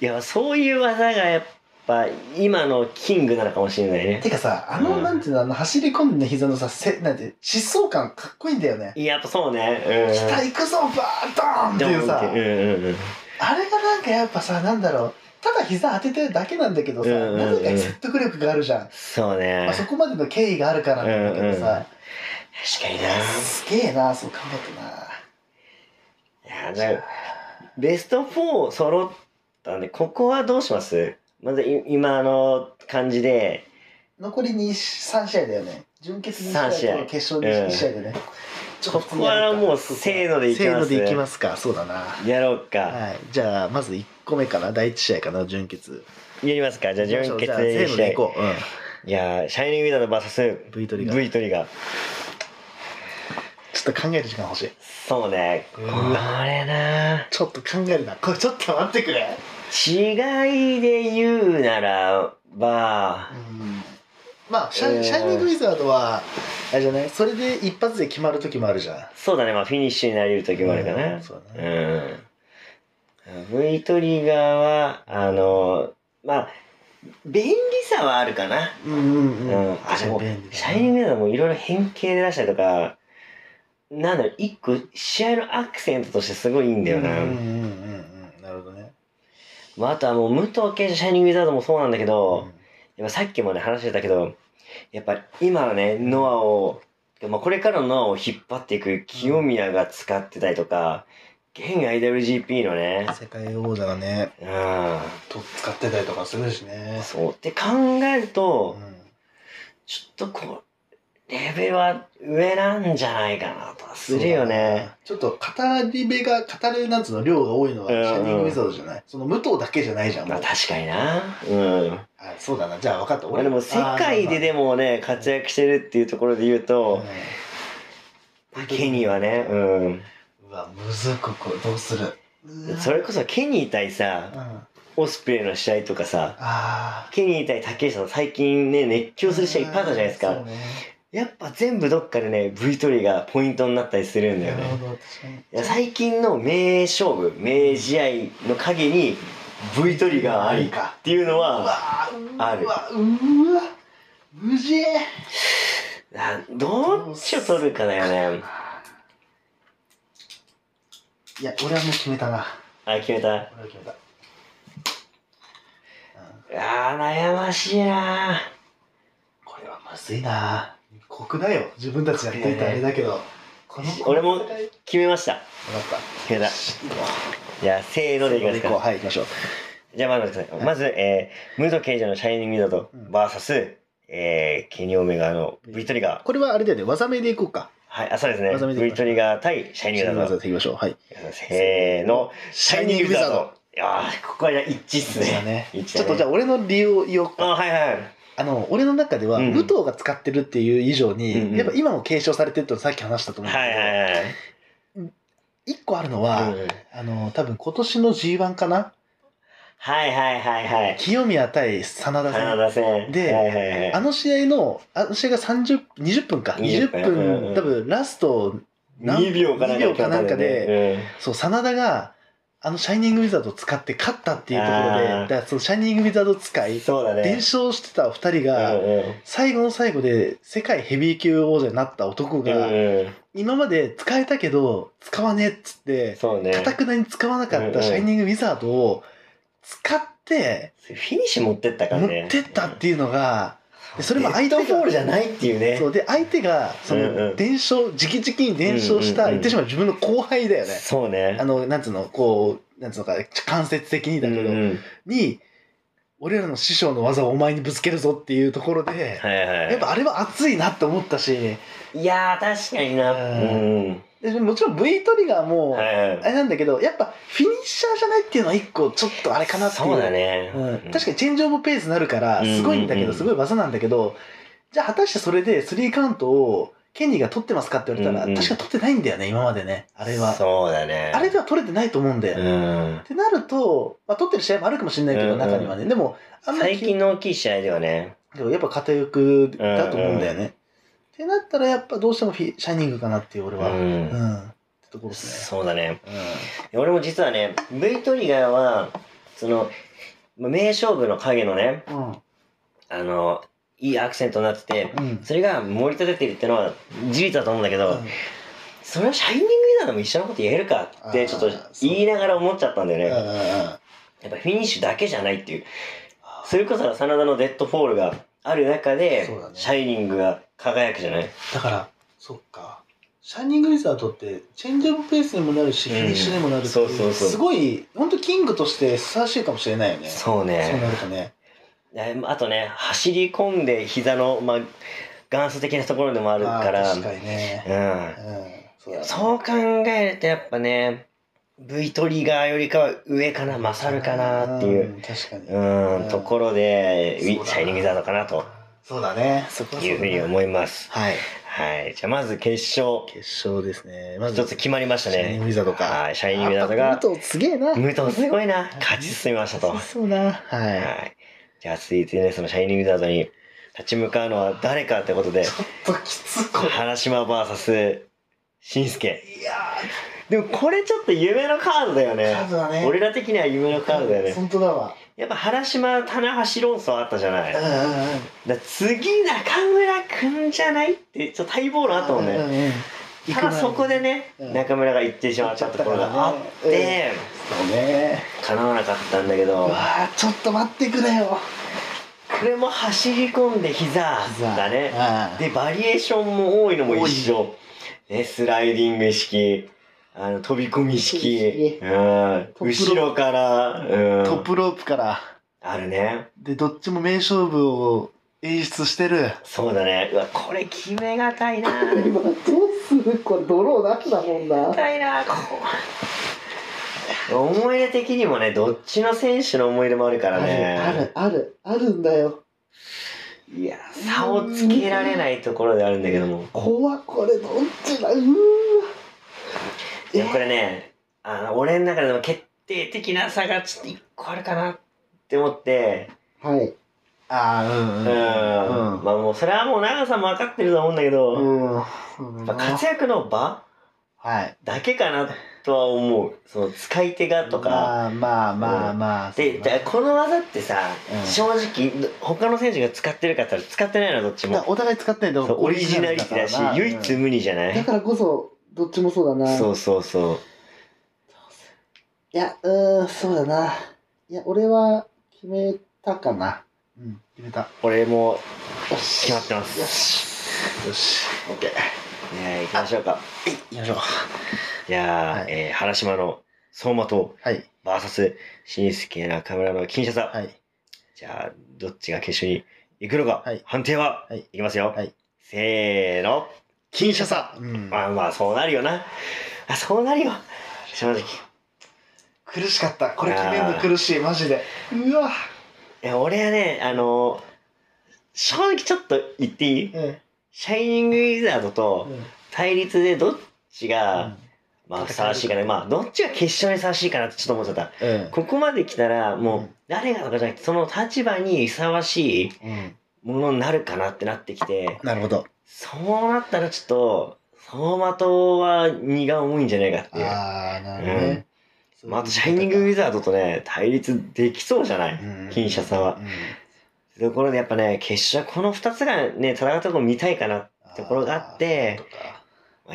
やそういう技がやっぱ今のキングなのかもしれないね。てかさあの、うん。なんていうのあの走り込んで膝のさせなんて疾走感かっこいいんだよね、やっぱそうね。うん。下行くぞバーンドーンって。いうさ、うんうんうん。あれがなんかやっぱさなんだろうただ膝当ててるだけなんだけどさ、うんうんうん。なぜか説得力があるじゃん、そうね。まあ、そこまでの経緯があるからなんだけどさ、うんうん確かにな。すげえなそう考えてな。いやだからベスト4揃ったんでここはどうします？まずい今の感じで。残りに3試合だよね。準決2三試合。と決勝うん2試合でね、ちょっとここはもうせーのでいきます。せーのでいきますか。そうだな。やろうか、はい。じゃあまず1個目かな？第1試合かな？準決やりますか？じゃあ準決じゃあせーのでいこう、うん。いやーシャイニングウィザード VS V トリガー V トリガーちょっと考える時間欲しい。そうね。これなちょっと考えるな。これちょっと待ってくれ。違いで言うならばうん。まあシャシャイニングウィザードはあれじゃない？それで一発で決まる時もあるじゃん。そうだね。まあフィニッシュになりる時もあるかうなんそうだうねん V トリガーはあのまあ便利さはあるかな。うんうんううん。ん、あでも、シャイニングウェザーもいろいろ変形で出したりとか、なんだろう、一個試合のアクセントとしてすごいいいんだよな。うんうんうんうんうん。なるほどね。まあ、あとはもう武藤敬司シャイニングウィザードもそうなんだけど、うん。やっぱさっきもね話してたけど、やっぱ今のね、ノアを、まあ、これからのノアを引っ張っていく清宮が使ってたりとか、現 IWGP のね、世界王者がねうと使ってたりとかするしね。ん、そう。って考えると、ちょっとこう、レベルは上なんじゃないかなとはするよね。ちょっと語り部が語るなんつうの量が多いのはシうん。ャイニングウィザードじゃない？その武藤だけじゃないじゃんまあ確かにな。うん。あそうだな。じゃあ分かった。まあでも世界ででももね、活躍してるっていうところで言うと、ケニーはね、うん。うわむずっここどうする？それこそケニー対さうん、あオスプレイの試合とかさ、あケニー対竹下の最近ね、熱狂する試合いっぱいあったじゃないですか。ね。やっぱ全部どっかでね、V トリがポイントになったりするんだよね。いや最近の名勝負、名試合の陰に V トリがありかっていうのうは、わある。うわうわ無事。あどっちを取るかだよね。いや俺はもう決めたな。あ、決めた？俺は決めた。うん。あー、悩ましいな。これはまずいな。酷だよ。自分たちやっていたあれだけど。この俺も決めました。っ決めた。たじゃあ、せーのでいきますか。はい行きましょう。じゃあ、まずはい。まず、えー、ムード刑事のシャイニングミドとうん、バーサス、えー、ケニーオメガの V トリガー。これはあれだよね。技名でいこうかはい、あ、そうですね。技名でいき V ましょうトリガー対シャイニングミドと。技でいきましょうはいせーの、シャイニングウィザード。いやー、ここは一致っすね。ねちょっとじゃあ俺の理由を言おうあ、かはいはい。あの俺の中ではうん武藤が使ってるっていう以上に、うんうんやっぱ今も継承されてるとさっき話したと思うんだはいけど、はいはい。一個あるのは、うんあの多分今年の G1 かなはいはいはいはい。清宮対真田戦ダ戦。ではいはいはい。あの試合のあの試合が30 20分か20 20分分、うんうん多分ラスト何2秒かなんか2秒かなんかで、で。そう真田があのシャイニングウィザードを使って勝ったっていうところで、だからそのシャイニングウィザード使い、そうだね。伝承してた二人が、うんうん最後の最後で世界ヘビー級王者になった男が、うん今まで使えたけど、使わねえっつって。かたくなに使わなかったシャイニングウィザードを使って、フィニッシュ持ってったから持ね。ってったっていうのが、でそれも相手がドフォールじゃないっていうね。そうで、相手が、そうんうんの、伝承、直々に伝承した、うんうんうん言ってしまう自分の後輩だよね。そうね。あの、なんつうの、こう、なんつうのか、間接的にだけど、うんうんに、俺らの師匠の技をお前にぶつけるぞっていうところで、はいはい。やっぱあれは熱いなって思ったし、いやー、確かにな。ううんん。でもちろん V トリガーも、あれなんだけど、やっぱフィニッシャーじゃないっていうのは一個ちょっとあれかなっていう。そうだね。うん、確かにチェンジオブペースになるから、すごいんだけど、うんうんうんすごい技なんだけど、じゃあ果たしてそれでスリーカウントをケニーが取ってますかって言われたら、うんうん確か取ってないんだよね、今までね。あれは。そうだね。あれでは取れてないと思うんだよ。うん。ってなると、まあ、取ってる試合もあるかもしれないけど、うんうん中にはね。でも、あんまり最近の大きい試合ではね。でもやっぱ片翼だと思うんだよね。ってなったら、やっぱどうしてもフィシャイニングかなっていう、俺は。ううん。ん。ってところですね。そうだね。うん。俺も実はね、V トリガーは、その、まあ名勝負の影のね、うん。あの、いいアクセントになってて、うん。それが盛り立ててるってのは事実だと思うんだけど、それはシャイニングウィザードも一緒のこと言えるかってちょっと言いながら思っちゃったんだよね。うんうんうんやっぱフィニッシュだけじゃないっていう。それこそ真田のデッドフォールがある中で、ねシャイニングが輝くじゃない？だから、そっか。シャイニングウィザードって、 change of pace にもなるし、うんフィニッシュにもなるっていそうそうそうすごい、本当キングとしてふさわしいかもしれないよね。そうそうなね。るとね。えあとね、走り込んで膝の、まあ、元祖的なところでもあるまあから、確かにね。うん。うん。そうだね考えるとやっぱね、V トリガーよりかは上かな、勝るかなっていう、ん。確かに。うん、うんところで、シャイニングザードかなとそうだね。そこはいうふうに思います。はい。はい。じゃあまず決勝、決勝ですね。まず、一つ決まりましたシャイニングね。ウィザードか。はい、シャイニングザードが、武藤すげえな。武藤すごいな、勝ち進みましたと。はそうな。はい。い。じゃあ続いてね、そのシャイニングザードに立ち向かうのは誰かってことで、ちょっときつこれ。原島 VS 新助。いやでもこれちょっと夢のカードだよー、ね。カードだね。俺ら的には夢のカードだよね。本当だわ。やっぱ原島、棚橋論争あったじゃない。だ次中村くんじゃないって、ちょっと待望論あったもんね。うんうんただそこでね、うん中村が行ってしまったところがあって、ね。叶わなかったんだけどちょっと待ってくれよ。これも走り込んで膝だね。あで、バリエーションも多いのも一緒。ね、スライディング式、あの、飛び込み式、うん、後ろから、うん、トップロープから。あるね。で、どっちも名勝負を演出してる。そうだね。うわ、これ決めがたいな。今、どうする？これ、ドローなしだもんな。たいな、こう。思い出的にもね、どっちの選手の思い出もあるからね。ある、ある、あるんだよ。いや、差をつけられないところであるんだけども。怖これ、どっちだ？うーわ。いや、これね、あの、俺の中でも決定的な差がちょっと一個あるかなって思って、はい。ああ、うん、うん。うん。まあもう、それはもう長さも分かってると思うんだけど、うん。まあ活躍の場はい。だけかなとは思う。その使い手がとか。まあまあまあまあ。で、この技ってさ、うん正直、他の選手が使ってるかったら使ってないの、どっちも。お互い使ってないとそうオリジナリティだし、唯一無二じゃない、だからこそ、どっちもそうだな。そうそうそう。いや、うーん、そうだな。いや、俺は決めたかな。うん、決めた。俺もよし決まってます。よし。よし。オッケー。ね行きましょうか。行きましょう。じゃあ、はいえー原島の相馬と、はい。バーサス、新助中村の金シャサ。はい。じゃあ、どっちが決勝に行くのか、はい判定は、はいいきますよ。はいせーの。金シャサ。うん。まあまあ、そうなるよな。あ、そうなるよ。正直。い苦しかった。これ決めるの苦しい、マジで。うわ。や、俺はね、あの正直ちょっと言っていい？うん。シャイニングウィザードと対立でどっちが、まあ、ふさわしいかな。まあ、どっちが決勝にふさわしいかなってちょっと思ってた。うん。ここまで来たら、もう、うん誰がとかじゃなくて、その立場にふさわしいうん。ものになるかなってなってきて、なるほど。そうなったらちょっと、走馬灯は荷が重いんじゃないかっていう。ああ、なるほどうんね。まあ、あと、シャイニングウィザードとね、対立できそうじゃない？うんキンシャサは。うんところでやっぱね、決勝、この二つがね、戦うとこ見たいかな。ところがあって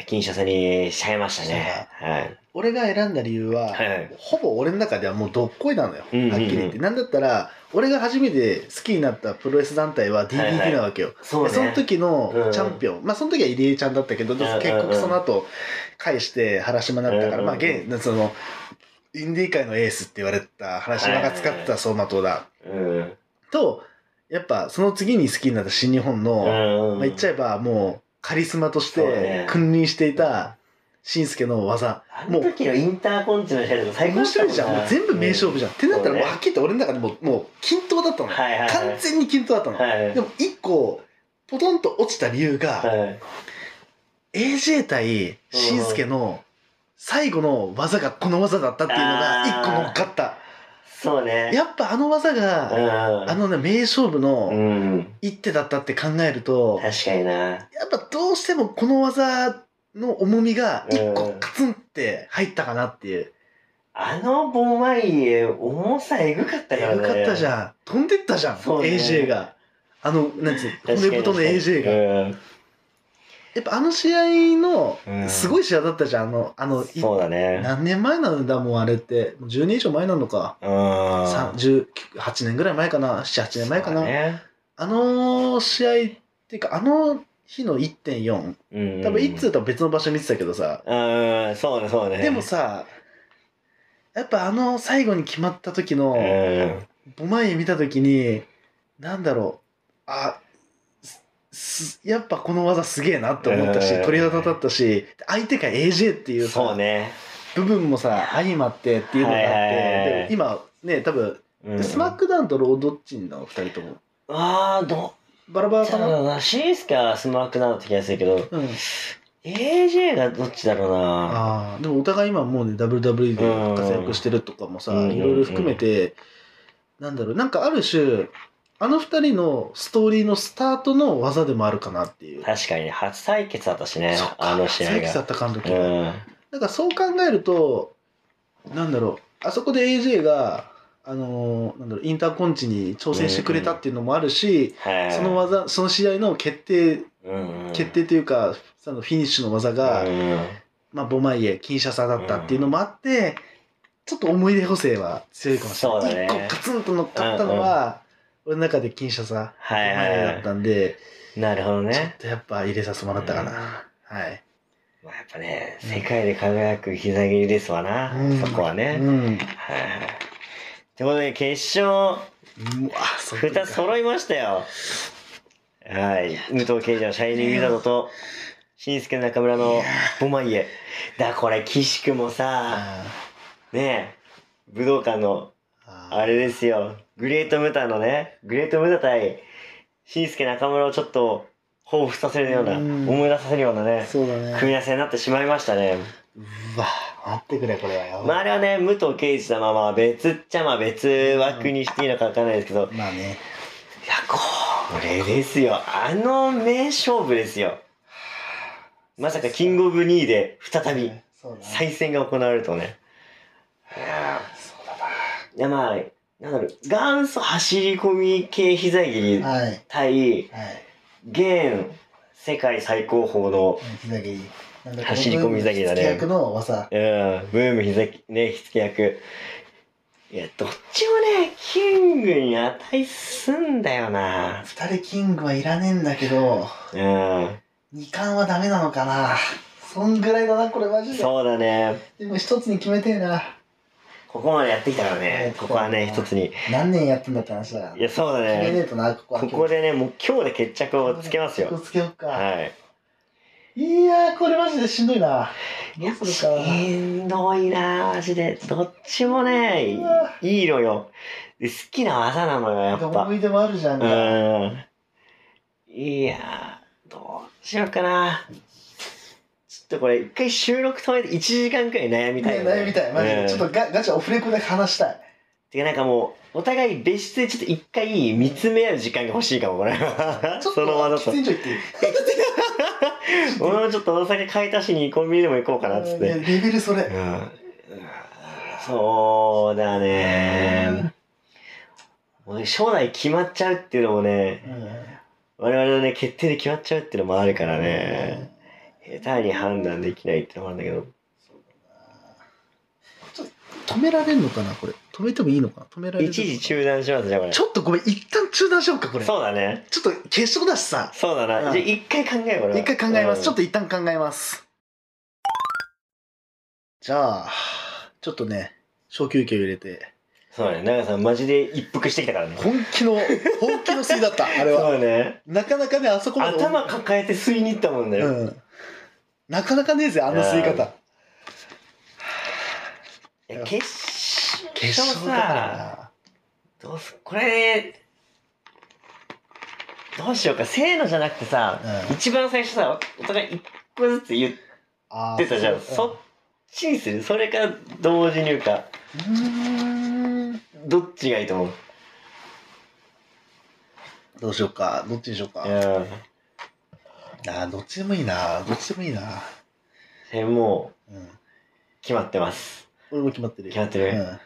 金シャサにしちゃいましたね。はい。俺が選んだ理由は、はい。はいほぼ俺の中ではもうどっこいなのよ、はっきり言って。なんだったら俺が初めて好きになったプロレス団体は DDT いなわけよ、その時のチャンピオン、まあその時は入江ちゃんだったけど、結局その後返して原島になったから、まあ現そのインディー界のエースって言われた原島が使ってた走馬灯だ、うん。とやっぱその次に好きになった新日本の、うん。まあ、言っちゃえばもうカリスマとして君臨していた紳助の技。あの時のインターコンチの試合とか最高面白いじゃん。もう全部名勝負じゃん、ってなったらもうはっきり言って俺の中でもうもう均等だったの、はいはいはい。完全に均等だったの、はい。でも一個ポトンと落ちた理由が、はい。AJ 対紳助の最後の技がこの技だったっていうのが一個乗っかったそうね。やっぱあの技うが、ん。あのね名勝負うのん。一手だったって考えると、確かにな。やっぱどうしてもこの技の重みが一うん個カツンって入ったかなっていう。あのボンマイエ、重さえぐかったからね。よかったじん。ゃん。飛んでったじゃん、ね AJ が。あの、なんつうの、骨太の AJ が。が。やっぱあの試合のうんすごい試合だったじゃん。あの、あの、いそうだね。何年前なんだもん、あれって。もう10年以上前なのか。うん。3 18年ぐらい前かな。7、8年前かな。ね。あの試合っていうか、あの日の1.4。うん。多分一通とは別の場所見てたけどさ。うん、そうね、そうね。でもさ、やっぱあの最後に決まった時うの、ん。ボマイエ見た時に、なんだろう、あ、やっぱこの技すげえなって思ったし、うん鳥肌立ったし、相手が AJ っていうさ、そうね。部分もさ、相まってっていうのがあって、今ね、多分、うんスマックダウンとロードッチンの二人とも。ああ、どバラバラかな？シンスケはスマークダウンって気がするけど、うん。AJ がどっちだろうな。ああ、でもお互い今もうね、WWE で活躍してるとかもさ、うんいろいろ含めて、なんだろう、なんかある種、あの二人のストーリーのスタートの技でもあるかなっていう。確かにね、初対決だったしねあの試合佐伯だが。ったかの時は。うん。なんかそう考えると、なんだろう、あそこで AJ が、あのーなんだろう、インターコンチに挑戦してくれたっていうのもあるし、はい。その技、その試合の決定、うんうん、決定というか、そのフィニッシュの技が、うんまあ、ボマイエ、金シャサだったっていうのもあって、ちょっと思い出補正は強いかもしれない。そうだね一個カツンと乗っかったのは、俺の中で金シャサ、はいはいはいエだったんで、なるほどちょっね。とやっぱ入れさせてもらったかな。うんはい。まあ、やっぱね、世界で輝く膝切りですわな、うんそこはね。うん。はいはい。ってことで、決勝、うわ、そうつ揃いましたよ。はい。武藤敬司のシャイニングウィザードと、新助中村のボマイエ。だこれ、岸くもさ、あねえ、武道館の、ああれですよ、グレートムタのね、グレートムタ対、新助中村をちょっと、彷彿させるような、うん思い出させるようなね、そうだね。組み合わせになってしまいましたね。うわ、待ってくれ、これはよ。まあ、あれはね、武藤敬司とは別っちゃまあ別枠にしていいのかわかんないですけど、いまあね。や、これですよ。あの名勝負ですよ。まさかキングオブ2で再び。再戦が行われるとね。いやそうだーいやまあ、なんだろう、元祖走り込み系膝切りな。はい。はい。対、現世界最高峰の、膝切り。なんだ走り込み膝切りだね役の技。うん、ブーム膝き、ね、火付け役。いや、どっちもね、キングに値すんだよな。二人キングはいらねえんだけど、うん。二冠はダメなのかな。そんぐらいだな、これマジで。そうだね。でも一つに決めてえな。ここまでやってきたからねここはね、一つに。何年やってんだって話だから。いや、そうだ決めねね。えとな、ここは。ここでね、もう今日で決着をつけますよ。つけようか。はい。いやー、これマジでしんどいな。どうすし。んどいなマジで。どっちもねいいのよ。で好きな技なのよ、やっぱ思。い出もあるじゃんか。うん。いやー、どうしようかな。ちょっとこれ、一回収録止めて1時間くらい悩みたいね悩みたい。マジで。ちょっとガガチャオフレコで話したい。てかなんかもう、お互い別室でちょっと一回見つめ合う時間が欲しいかも、これ。ちょっその技と 俺もちょっとお酒買い足しにコンビニでも行こうかな、っつって。レベルそれ。うん。そうだね。もう将来決まっちゃうっていうのもね、我々のね、決定で決まっちゃうっていうのもあるからね、下手に判断できないってのもあるんだけど。止められるのかなこれ。止めてもいいのかな？止められる一時中断します、じゃあこれ。ちょっとごめん、一旦中断しようか、これ。そうだね。ちょっと決勝だしさ。そうだな。うんじゃあ一回考えよう、これは。一回考えます。ちょっと。と一旦考えます。じゃあ、ちょっとね、小休憩を入れて、そうだね。長さんマジで一服してきたからね。本気の、本気の吸いだった、あれ そうね。なかなかね、あそこまで。頭抱えて吸いに行ったもんね。うん。なかなかねえぜ、あの吸い方。いや決勝決勝だかさ、らどうす、これ、どうしようか。せーのじゃなくてさ、うん一番最初さ、お互い一個ずつ言っな。あーてたじゃん。そうそっちにする？それか同時に言うか。うーん。どっちがいいと思う？どうしようか。どっちにしようか。うん。あーどっちでもいいな。どっちでもいいな。それもううん。決まってます。俺も決まってる。決まってるうん。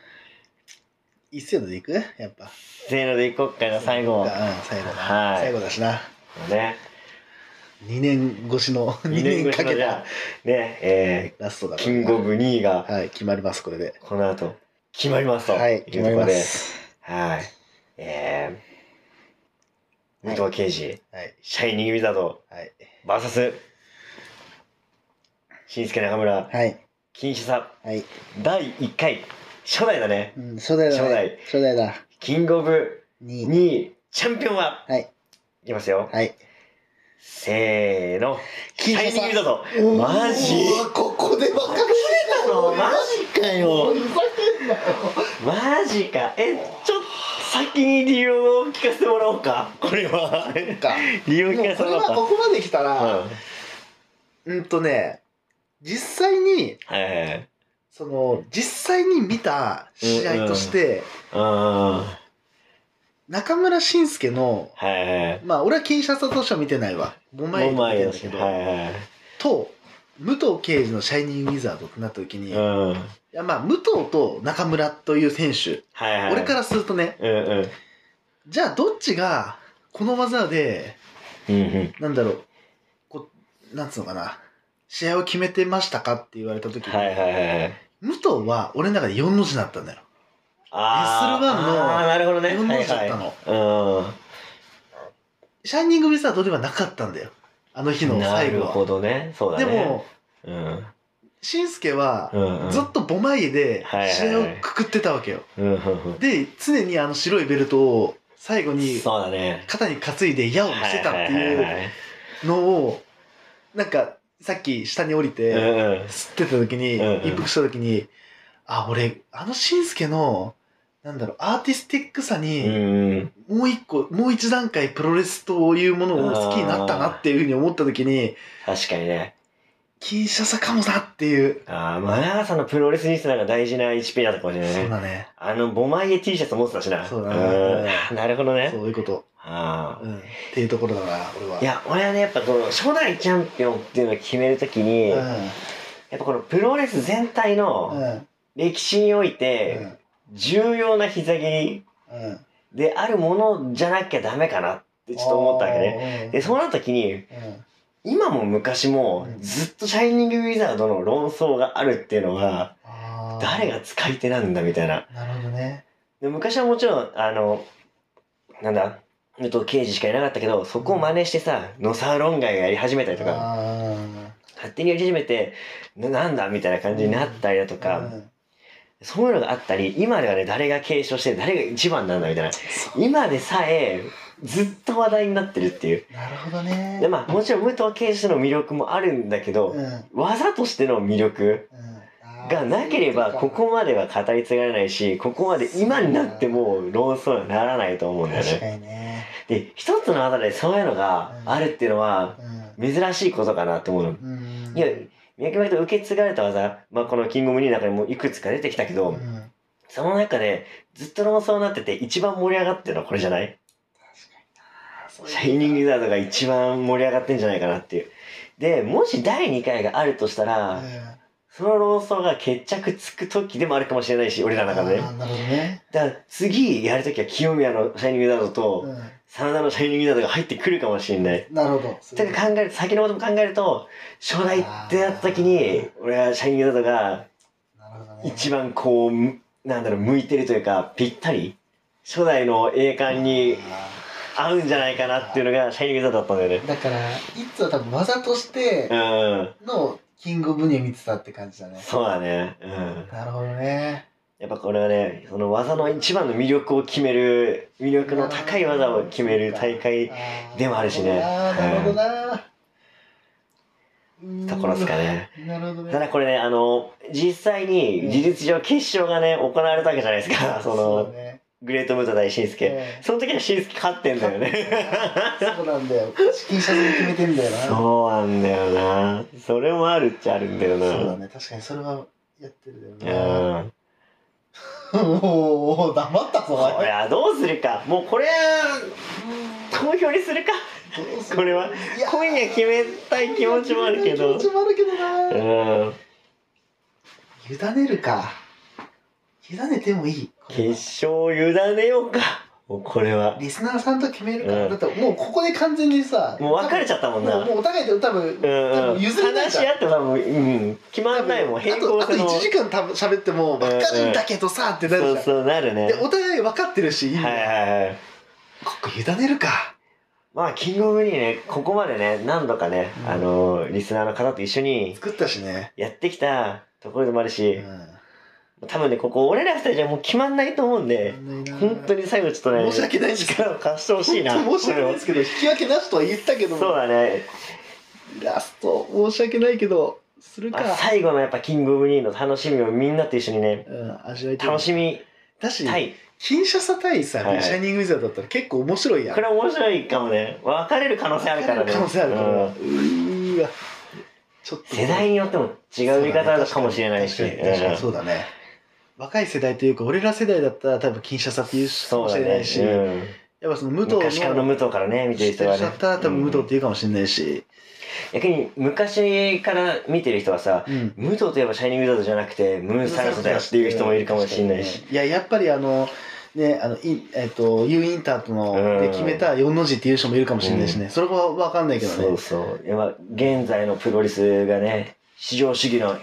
一斉のでいく？やっぱ。せーのでいこっかな、最後うん、。最後だ。はい最後だしな。ね。2年越しの、2 2年年越かけたしのじゃあ、ね、えー、ラストだからキングオブ2位が、はい、決まります、これで。この後、決まりますと。はい、決まり。ます。はい。えー、武藤敬司、はい、シャイニングウィザード、はい、バーサス、新助中村、はい、金シさはい。第1回、初代だね。うん、初代だ、ね。初代。初代だ。キングオブ2 2位、チャンピオンは、はい、いきますよ。はい。せーの。シャイニングウィザード。マジ？ここで分かれたの？マジかよ。マジか。え、ちょっと先に理由を聞かせてもらおうか。これは。か。理由を聞かせてもらおうか。はここまで来たうん。うんとね、実際に、いはいはい。その、実際に見た試合として、うん。は中村慎介の、いはい。まあ俺は金シャツとしては見てないわ。5枚見てんだけど、はいはい。と、武藤敬司のシャイニングウィザードってなった時に、いうん。やまあ武藤と中村という選手、はいはい。俺からするとね、うんうん。じゃあどっちがこの技で、うんうん。なんだろう、こう、なんつうのかな、試合を決めてましたかって言われた時に、はいはいはい。武藤は俺の中で4の字だったんだよ。あー S1 のあーなるほどね。四のはい字だったのはい。シャイニングウィザードではなかったんだよ。あの日うん。のなる最後は。ほどね。そうだでね。も、うん。慎介はうんうん。ずっとボマイで試合をくくってたわけよ。で、常にあの白いベルトを最後に。肩に担いで矢を見せたってはいうはいのを、なんかさっき下に降りて。吸ってた時に、一服した時に、あ、俺、あの慎介の、なんだろう、アーティスティックさうんに、うん。もう一個、もう一段階プロレスというものを好きになったなっていうふうに思った時に、確かにね。金シャサかもなっていう。ああ、マナーさんのプロレスリスナーが大事な 1P だったかもしれないね。そうだね。あの、ボマイエ T シャツ持ってたしな。そうだねんなるほどね。そういうこと。あうん。っていうところだな、俺は。あ。い、や、俺はね、やっぱこの初代チャンピオンっていうのを決めるときに、うん。やっぱこのプロレス全体うん。のうん。歴史において、重要な膝切りうん。であるものじゃなきゃダメかなってちょっと思ったわけね。ねで、そうなった時に、うん。今も昔もうんずっとシャイニングウィザードの論争があるっていうのは、あー誰が使い手なんだみたいな。なるほどね。で昔はもちろん、あの、なんだ、えっと、刑事しかいなかったけど、そこを真似してさ、ノサーロンガイがやり始めたりとか、あ勝手にやり始めて、ななんだみたいな感じになったりだとーか、うんそういうのがあったり、今ではね、誰が継承して、誰が一番なんだみたいな。今でさえ、ずっと話題になってるっていう。なるほどね。で、まあ、もちろん武藤敬司の魅力もあるんだけど、うん。うん技としての魅力がなければ、ここまでは語り継がれないし、ここまで今になっても論争にはならないと思うんだよ確ね。かにね。で、一つの技でそういうのがあるっていうのは、うん。珍しいことかなって思うの。うん。いや、脈々と受け継がれた技、まあ、このキングオブニーの中にもいくつか出てきたけど、うんその中でずっと論争になってて一番盛り上がってるのはこれじゃない？シャイニングザードが一番盛り上がってんじゃないかなっていう。で、もし第2回があるとしたら、その論争が決着つく時でもあるかもしれないし、俺らの中でね。あーなるほどね。だから次やるときは清宮のシャイニングザードと、う真田のシャイニングザードが入ってくるかもしれない。ん。なるほど。とか考えると、先のことも考えると、初代ってなった時に、俺はシャイニングザードがなるほどね。一番こう、むなんだろう、向いてるというか、ぴったり、初代の栄冠にあ合うんじゃないかなっていうのがシャイニングだったんだよねー。だから、いつは多分技としてうん。のキングオブニュー見てたって感じだね。そうだね。うん。なるほどね。やっぱこれはね、その技の一番の魅力を決める、魅力の高い技を決める大会でもあるしねなるほどな。ところですかね。うん。なるほどね。ただこれね、あの、実際に事実上決勝がね、行われたわけじゃないですか。その、ね。グレートムート対シンスケ。ええその時はシンスケ勝ってんだよね。そうなんだよ。チキンシャツに決めてんだよな。そうなんだよな。それもあるっちゃあるんだよな。そうだね。確かにそれはやってるうだよな。ん。おお黙ったぞ、おこれどうするか。もうこれは、投票にするか。これはいや今夜決めたい気持ちもあるけど。気持ちもあるけどうな。ん。委ねるか。委ねてもいい。決は勝委ねようか。もうこれは。リスナーさんと決めるかうんら。だってもうここで完全にさ。もう別れちゃったもんな。もうもうお互いで多分、うん多うん。分譲れない話しから。合っても多分、うん。決まんないもん。並あとあと行性の。1時間多分喋っても分かるんだけどさってなるじゃん。そうそう、なるね。でお互い分かってるし、はいはいはい。ここ委ねるか。まあ、キングオブにね、ここまでね、何度かね、うんあの、リスナーの方と一緒に作ったしね。やってきたところでもあるうし、ん多分ね、ここ俺ら二人じゃもう決まんないと思うんで、本当に最後ちょっとね、申し訳ないです力を貸してほしいな。申し訳ないですけど、引き分けなしとは言ったけど、そうだね。ラスト、申し訳ないけど、するか。まあ、最後のやっぱキングオブニーの楽しみをみんなと一緒にね、うん、味わい。楽しみだし、たい。キンシャサ対さ、はいはいシャイニングウィザードだったら結構面白いやん。これ面白いかもね。分かれる可能性あるからね。可能性あるから。うんうーわ。ちょっと。世代によっても違う見方かもしれないし。そうだね。若い世代というか、俺ら世代だったら多分キンシャサって言うかも。しれないし、うんやっぱその武藤の、昔からの武藤からね、見てる人はねだっ。たら多分武藤って言うかもしれないし、逆に昔から見てる人はさ、うん。武藤といえばシャイニングウィザードじゃなくて、ムーンサルトだよっていう人もいるかもしれないし。いや、やっぱりあの、ね、あの、いえっ、と、U インターとの、うんで決めた4の字っていう人もいるかもしれないしね。それはわかんないけどそうね。そう。やっぱ現在のプロレスがね、市場主義の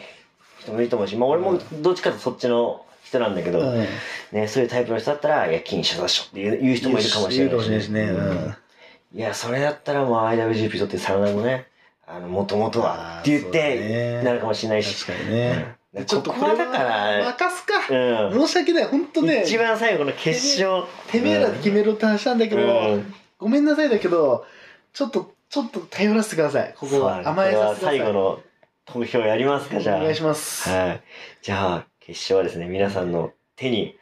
人もいると思うし、まあ俺もどっちかとそっちの人なんだけど、うん。ね、そういうタイプの人だったら、いや、禁止だっしょっていう言う人もいるかもしれないいるかもしれないしね。うん。いや、それだったらもう IWGP とってサウナもね、あの、もともとはって言って、なるかもしれないし。確かにね。うんちょっとここはだから、任すか。うん。申し訳ない。本当ね、一番最後の決勝。てめえらで決めろって話なんだけど、うんごめんなさいだけど、ちょっと、ちょっと頼らせてください。ここは。甘えさせてください。最後の投票やりますか、じゃあ。お願いします。はい。じゃあ、決勝はですね、皆さんの手に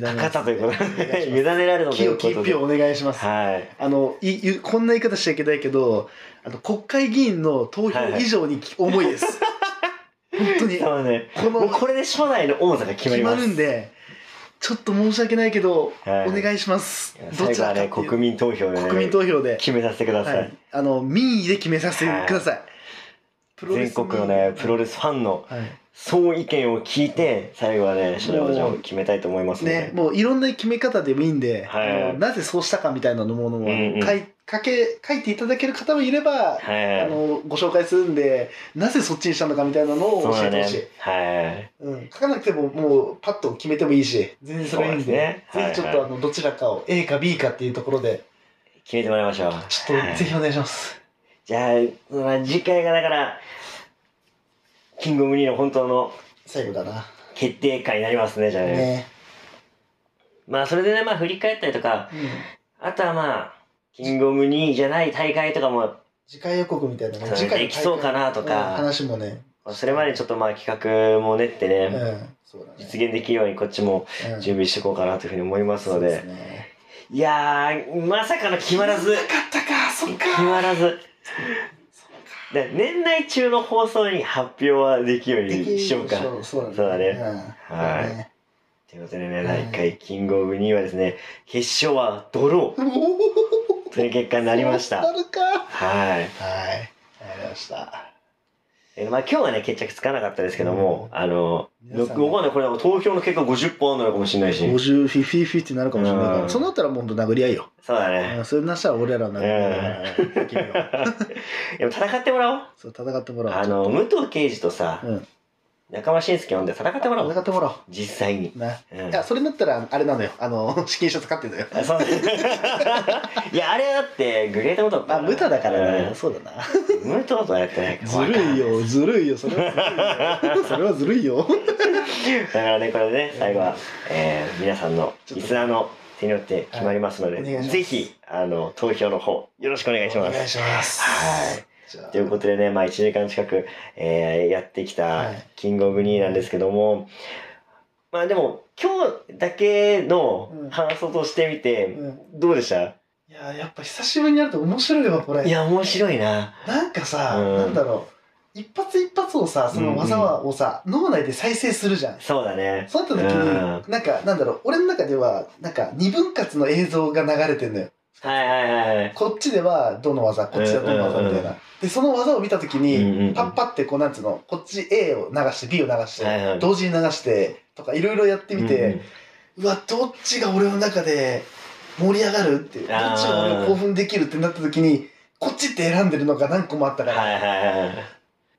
かかったということで、委ねられたとい清うことで。き一票お願いします。はい。あのいいこんな言い方しちゃいけないけどあの国会議員の投票以上にき 重いです、本当にこそうね。のもうこれで初代の王座が決まります。決まるんでちょっと申し訳ないけど、はいお願いしますどちらかね、国民投票でね、国民投票で、決めさせてください。はい、あの民意で決めさせてください、プロレ全ス国のね、プロレレスファンの総意見を聞いて、最後はね、初代王者を決めたいと思います。ね、もういろんな決め方でもいいんで、はい。なぜそうしたかみたいなのものも、書い書け書いていただける方もいれば、はい。あのご紹介するんでなぜそっちにしたのかみたいなのを教えてほしい、。はい。うん、書かなくてももうパッと決めてもいいし全然それはいいんでそうですねぜひちょっはいはいとあのどちらかを A か B かっていうところで。決めてもらいましょう。ちょっはいとぜひお願いします、じゃあ、まあ次回がだから、キングオブニーの本当の最後だな。決定会になりますね、じゃあね。ね、まあそれでね、まあ振り返ったりとか、うん、あとはまあ、キングオブニーじゃない大会とかも、次回予告みたいなね次回のできそうかなとかうん話もね。それまでちょっとまあ企画も練ってうね、うだね。実現できるようにこっちもうん。準備していこうかなというふうに思いますので、そうすね。いやー、まさかの決まらず、なかったかそっか。決まらず。で年内中の放送に発表はできるようにしようか。そうそうそうだねうんはいということでね、はい第1回キングオブニーはですね、決勝はドロおーという結果になりました。はい。はい。ありがとうございました。えーまあ今日はね、決着つかなかったですけども、あの、皆さん僕はね、これ投票の結果50本なのかもしれないし。50、フィフィフィってなるかもしれないから、うんそったらもうほんと殴り合いよ。そうだね。うんそれなしたら俺らの殴り合いだから君は でも戦ってもらおう。そう、戦ってもらおう。あの、武藤刑事とさ、うん。中村慎介呼んで戦ってもらおう。戦ってもらおう。実際に。な。うんいや、それだったら、あれなのよ。あの、資金書使ってんのよ。あそう いや、あれだって、グレートムトあ、無駄だからね。ね。そうだな。無糖とやってないからずるいよ、ずるいよ、それはずるいよ。それはずるいよ。だからね、これね、最後は、えー皆さんの、リスナーの手によって決まりますので、ぜひ、あの、投票の方、よろしくお願いします。お願いします。はい。ということでね、まあ1時間近く、えーやってきたはいキングオブニーなんですけども、まあでも、今日だけのうん感想としてみて、うんどうでした？いや、やっぱ久しぶりにやると面白いわ、これ。いや、面白いな。なんかさ、うんなんだろう。一発一発をさ、その技をさ、脳内で再生するじゃん。そうだね。そうなった時に、なんか、なんだろう、俺の中では、なんか、二分割の映像が流れてんのよ。はいはいはいはい。こっちではどの技、こっちではどの技みたいな。で、その技を見た時うんうんうんに、パッパってこう、なんつうの、こっち A を流して B を流して、はいはい同時に流して、とかいろいろやってみて、うわ、どっちが俺の中で盛り上がるって、どっちあーが俺を興奮できるってなった時に、こっちって選んでるのが何個もあったから、はいはいはい。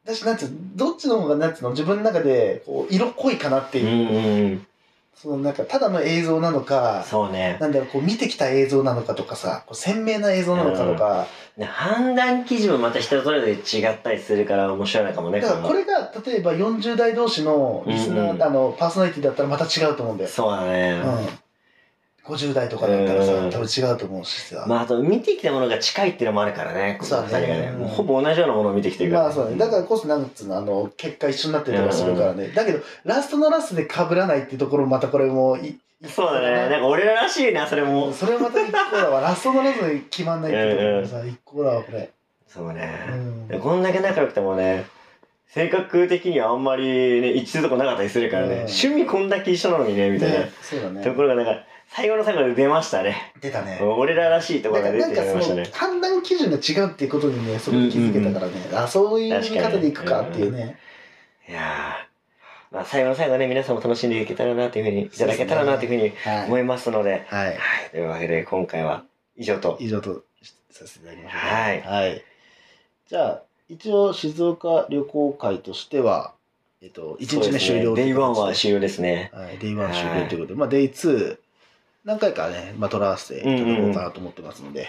だし、なんつうのどっちの方が、なんつうの、自分の中で、こう、色濃いかなってうんいう、うん。そのなんか、ただの映像なのか、そうね。なんだろう、こう、見てきた映像なのかとかさ、こう鮮明な映像なのかとか、ね判断基準もまた人それぞれ違ったりするから面白いのかもね。だからこれが、例えば40代同士のリスナー、うんうんあの、パーソナリティだったらまた違うと思うんだよ。そうだね。うん。50代とかだったらさ、うん多分違うと思うしさ。まあ、あと見てきたものが近いっていうのもあるからね、この二人がね。ほぼ同じようなものを見てきてるから。まあそうね。だからこそなんつうの、あの、結果一緒になってるとかするからね。だけど、ラストのラストで被らないっていうところもまたこれもい、そうだね。なんか俺ららしいな、それも。それはまた一個だわ。ラストのラストで決まんないっていうところもさ、一個だわ、これ。そうね。こんだけ仲良くてもね、性格的にはあんまりね、一致するとこなかったりするからね。うん趣味こんだけ一緒なのにね、みたいな。ねそうだね。ところがなんか、最後の最後で出ましたね。出たね。俺ららしいところが出てなんかそのしましたね。判断基準が違うっていうことにね、そこで気づけたからね。あ、そういう見方でいくかっていうね。いやーまあ最後の最後ね、皆さんも楽しんでいけたらなというふうに、いただけたらなというふうにはい。思いますので、はい。はい。というわけで今回は以上と。以上とさせていただきましょう。はいはい。じゃあ、一応静岡旅行回としては、えっと、1日目終了 day one は終終了ですね。はい、 day one 終了ということで、まあ、 day 2、何回かね、まあ、取らせていただこうかなと思ってますので、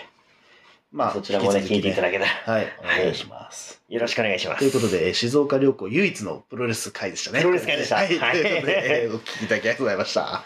まあ、そちらもね、聞いていただけたら。けはい、お願いします。よろしくお願いします。ということで、えー静岡旅行唯一のプロレス会でしたね。プロレス会でした。はい、はい。ということで、えーお聞きいただきありがとうございました。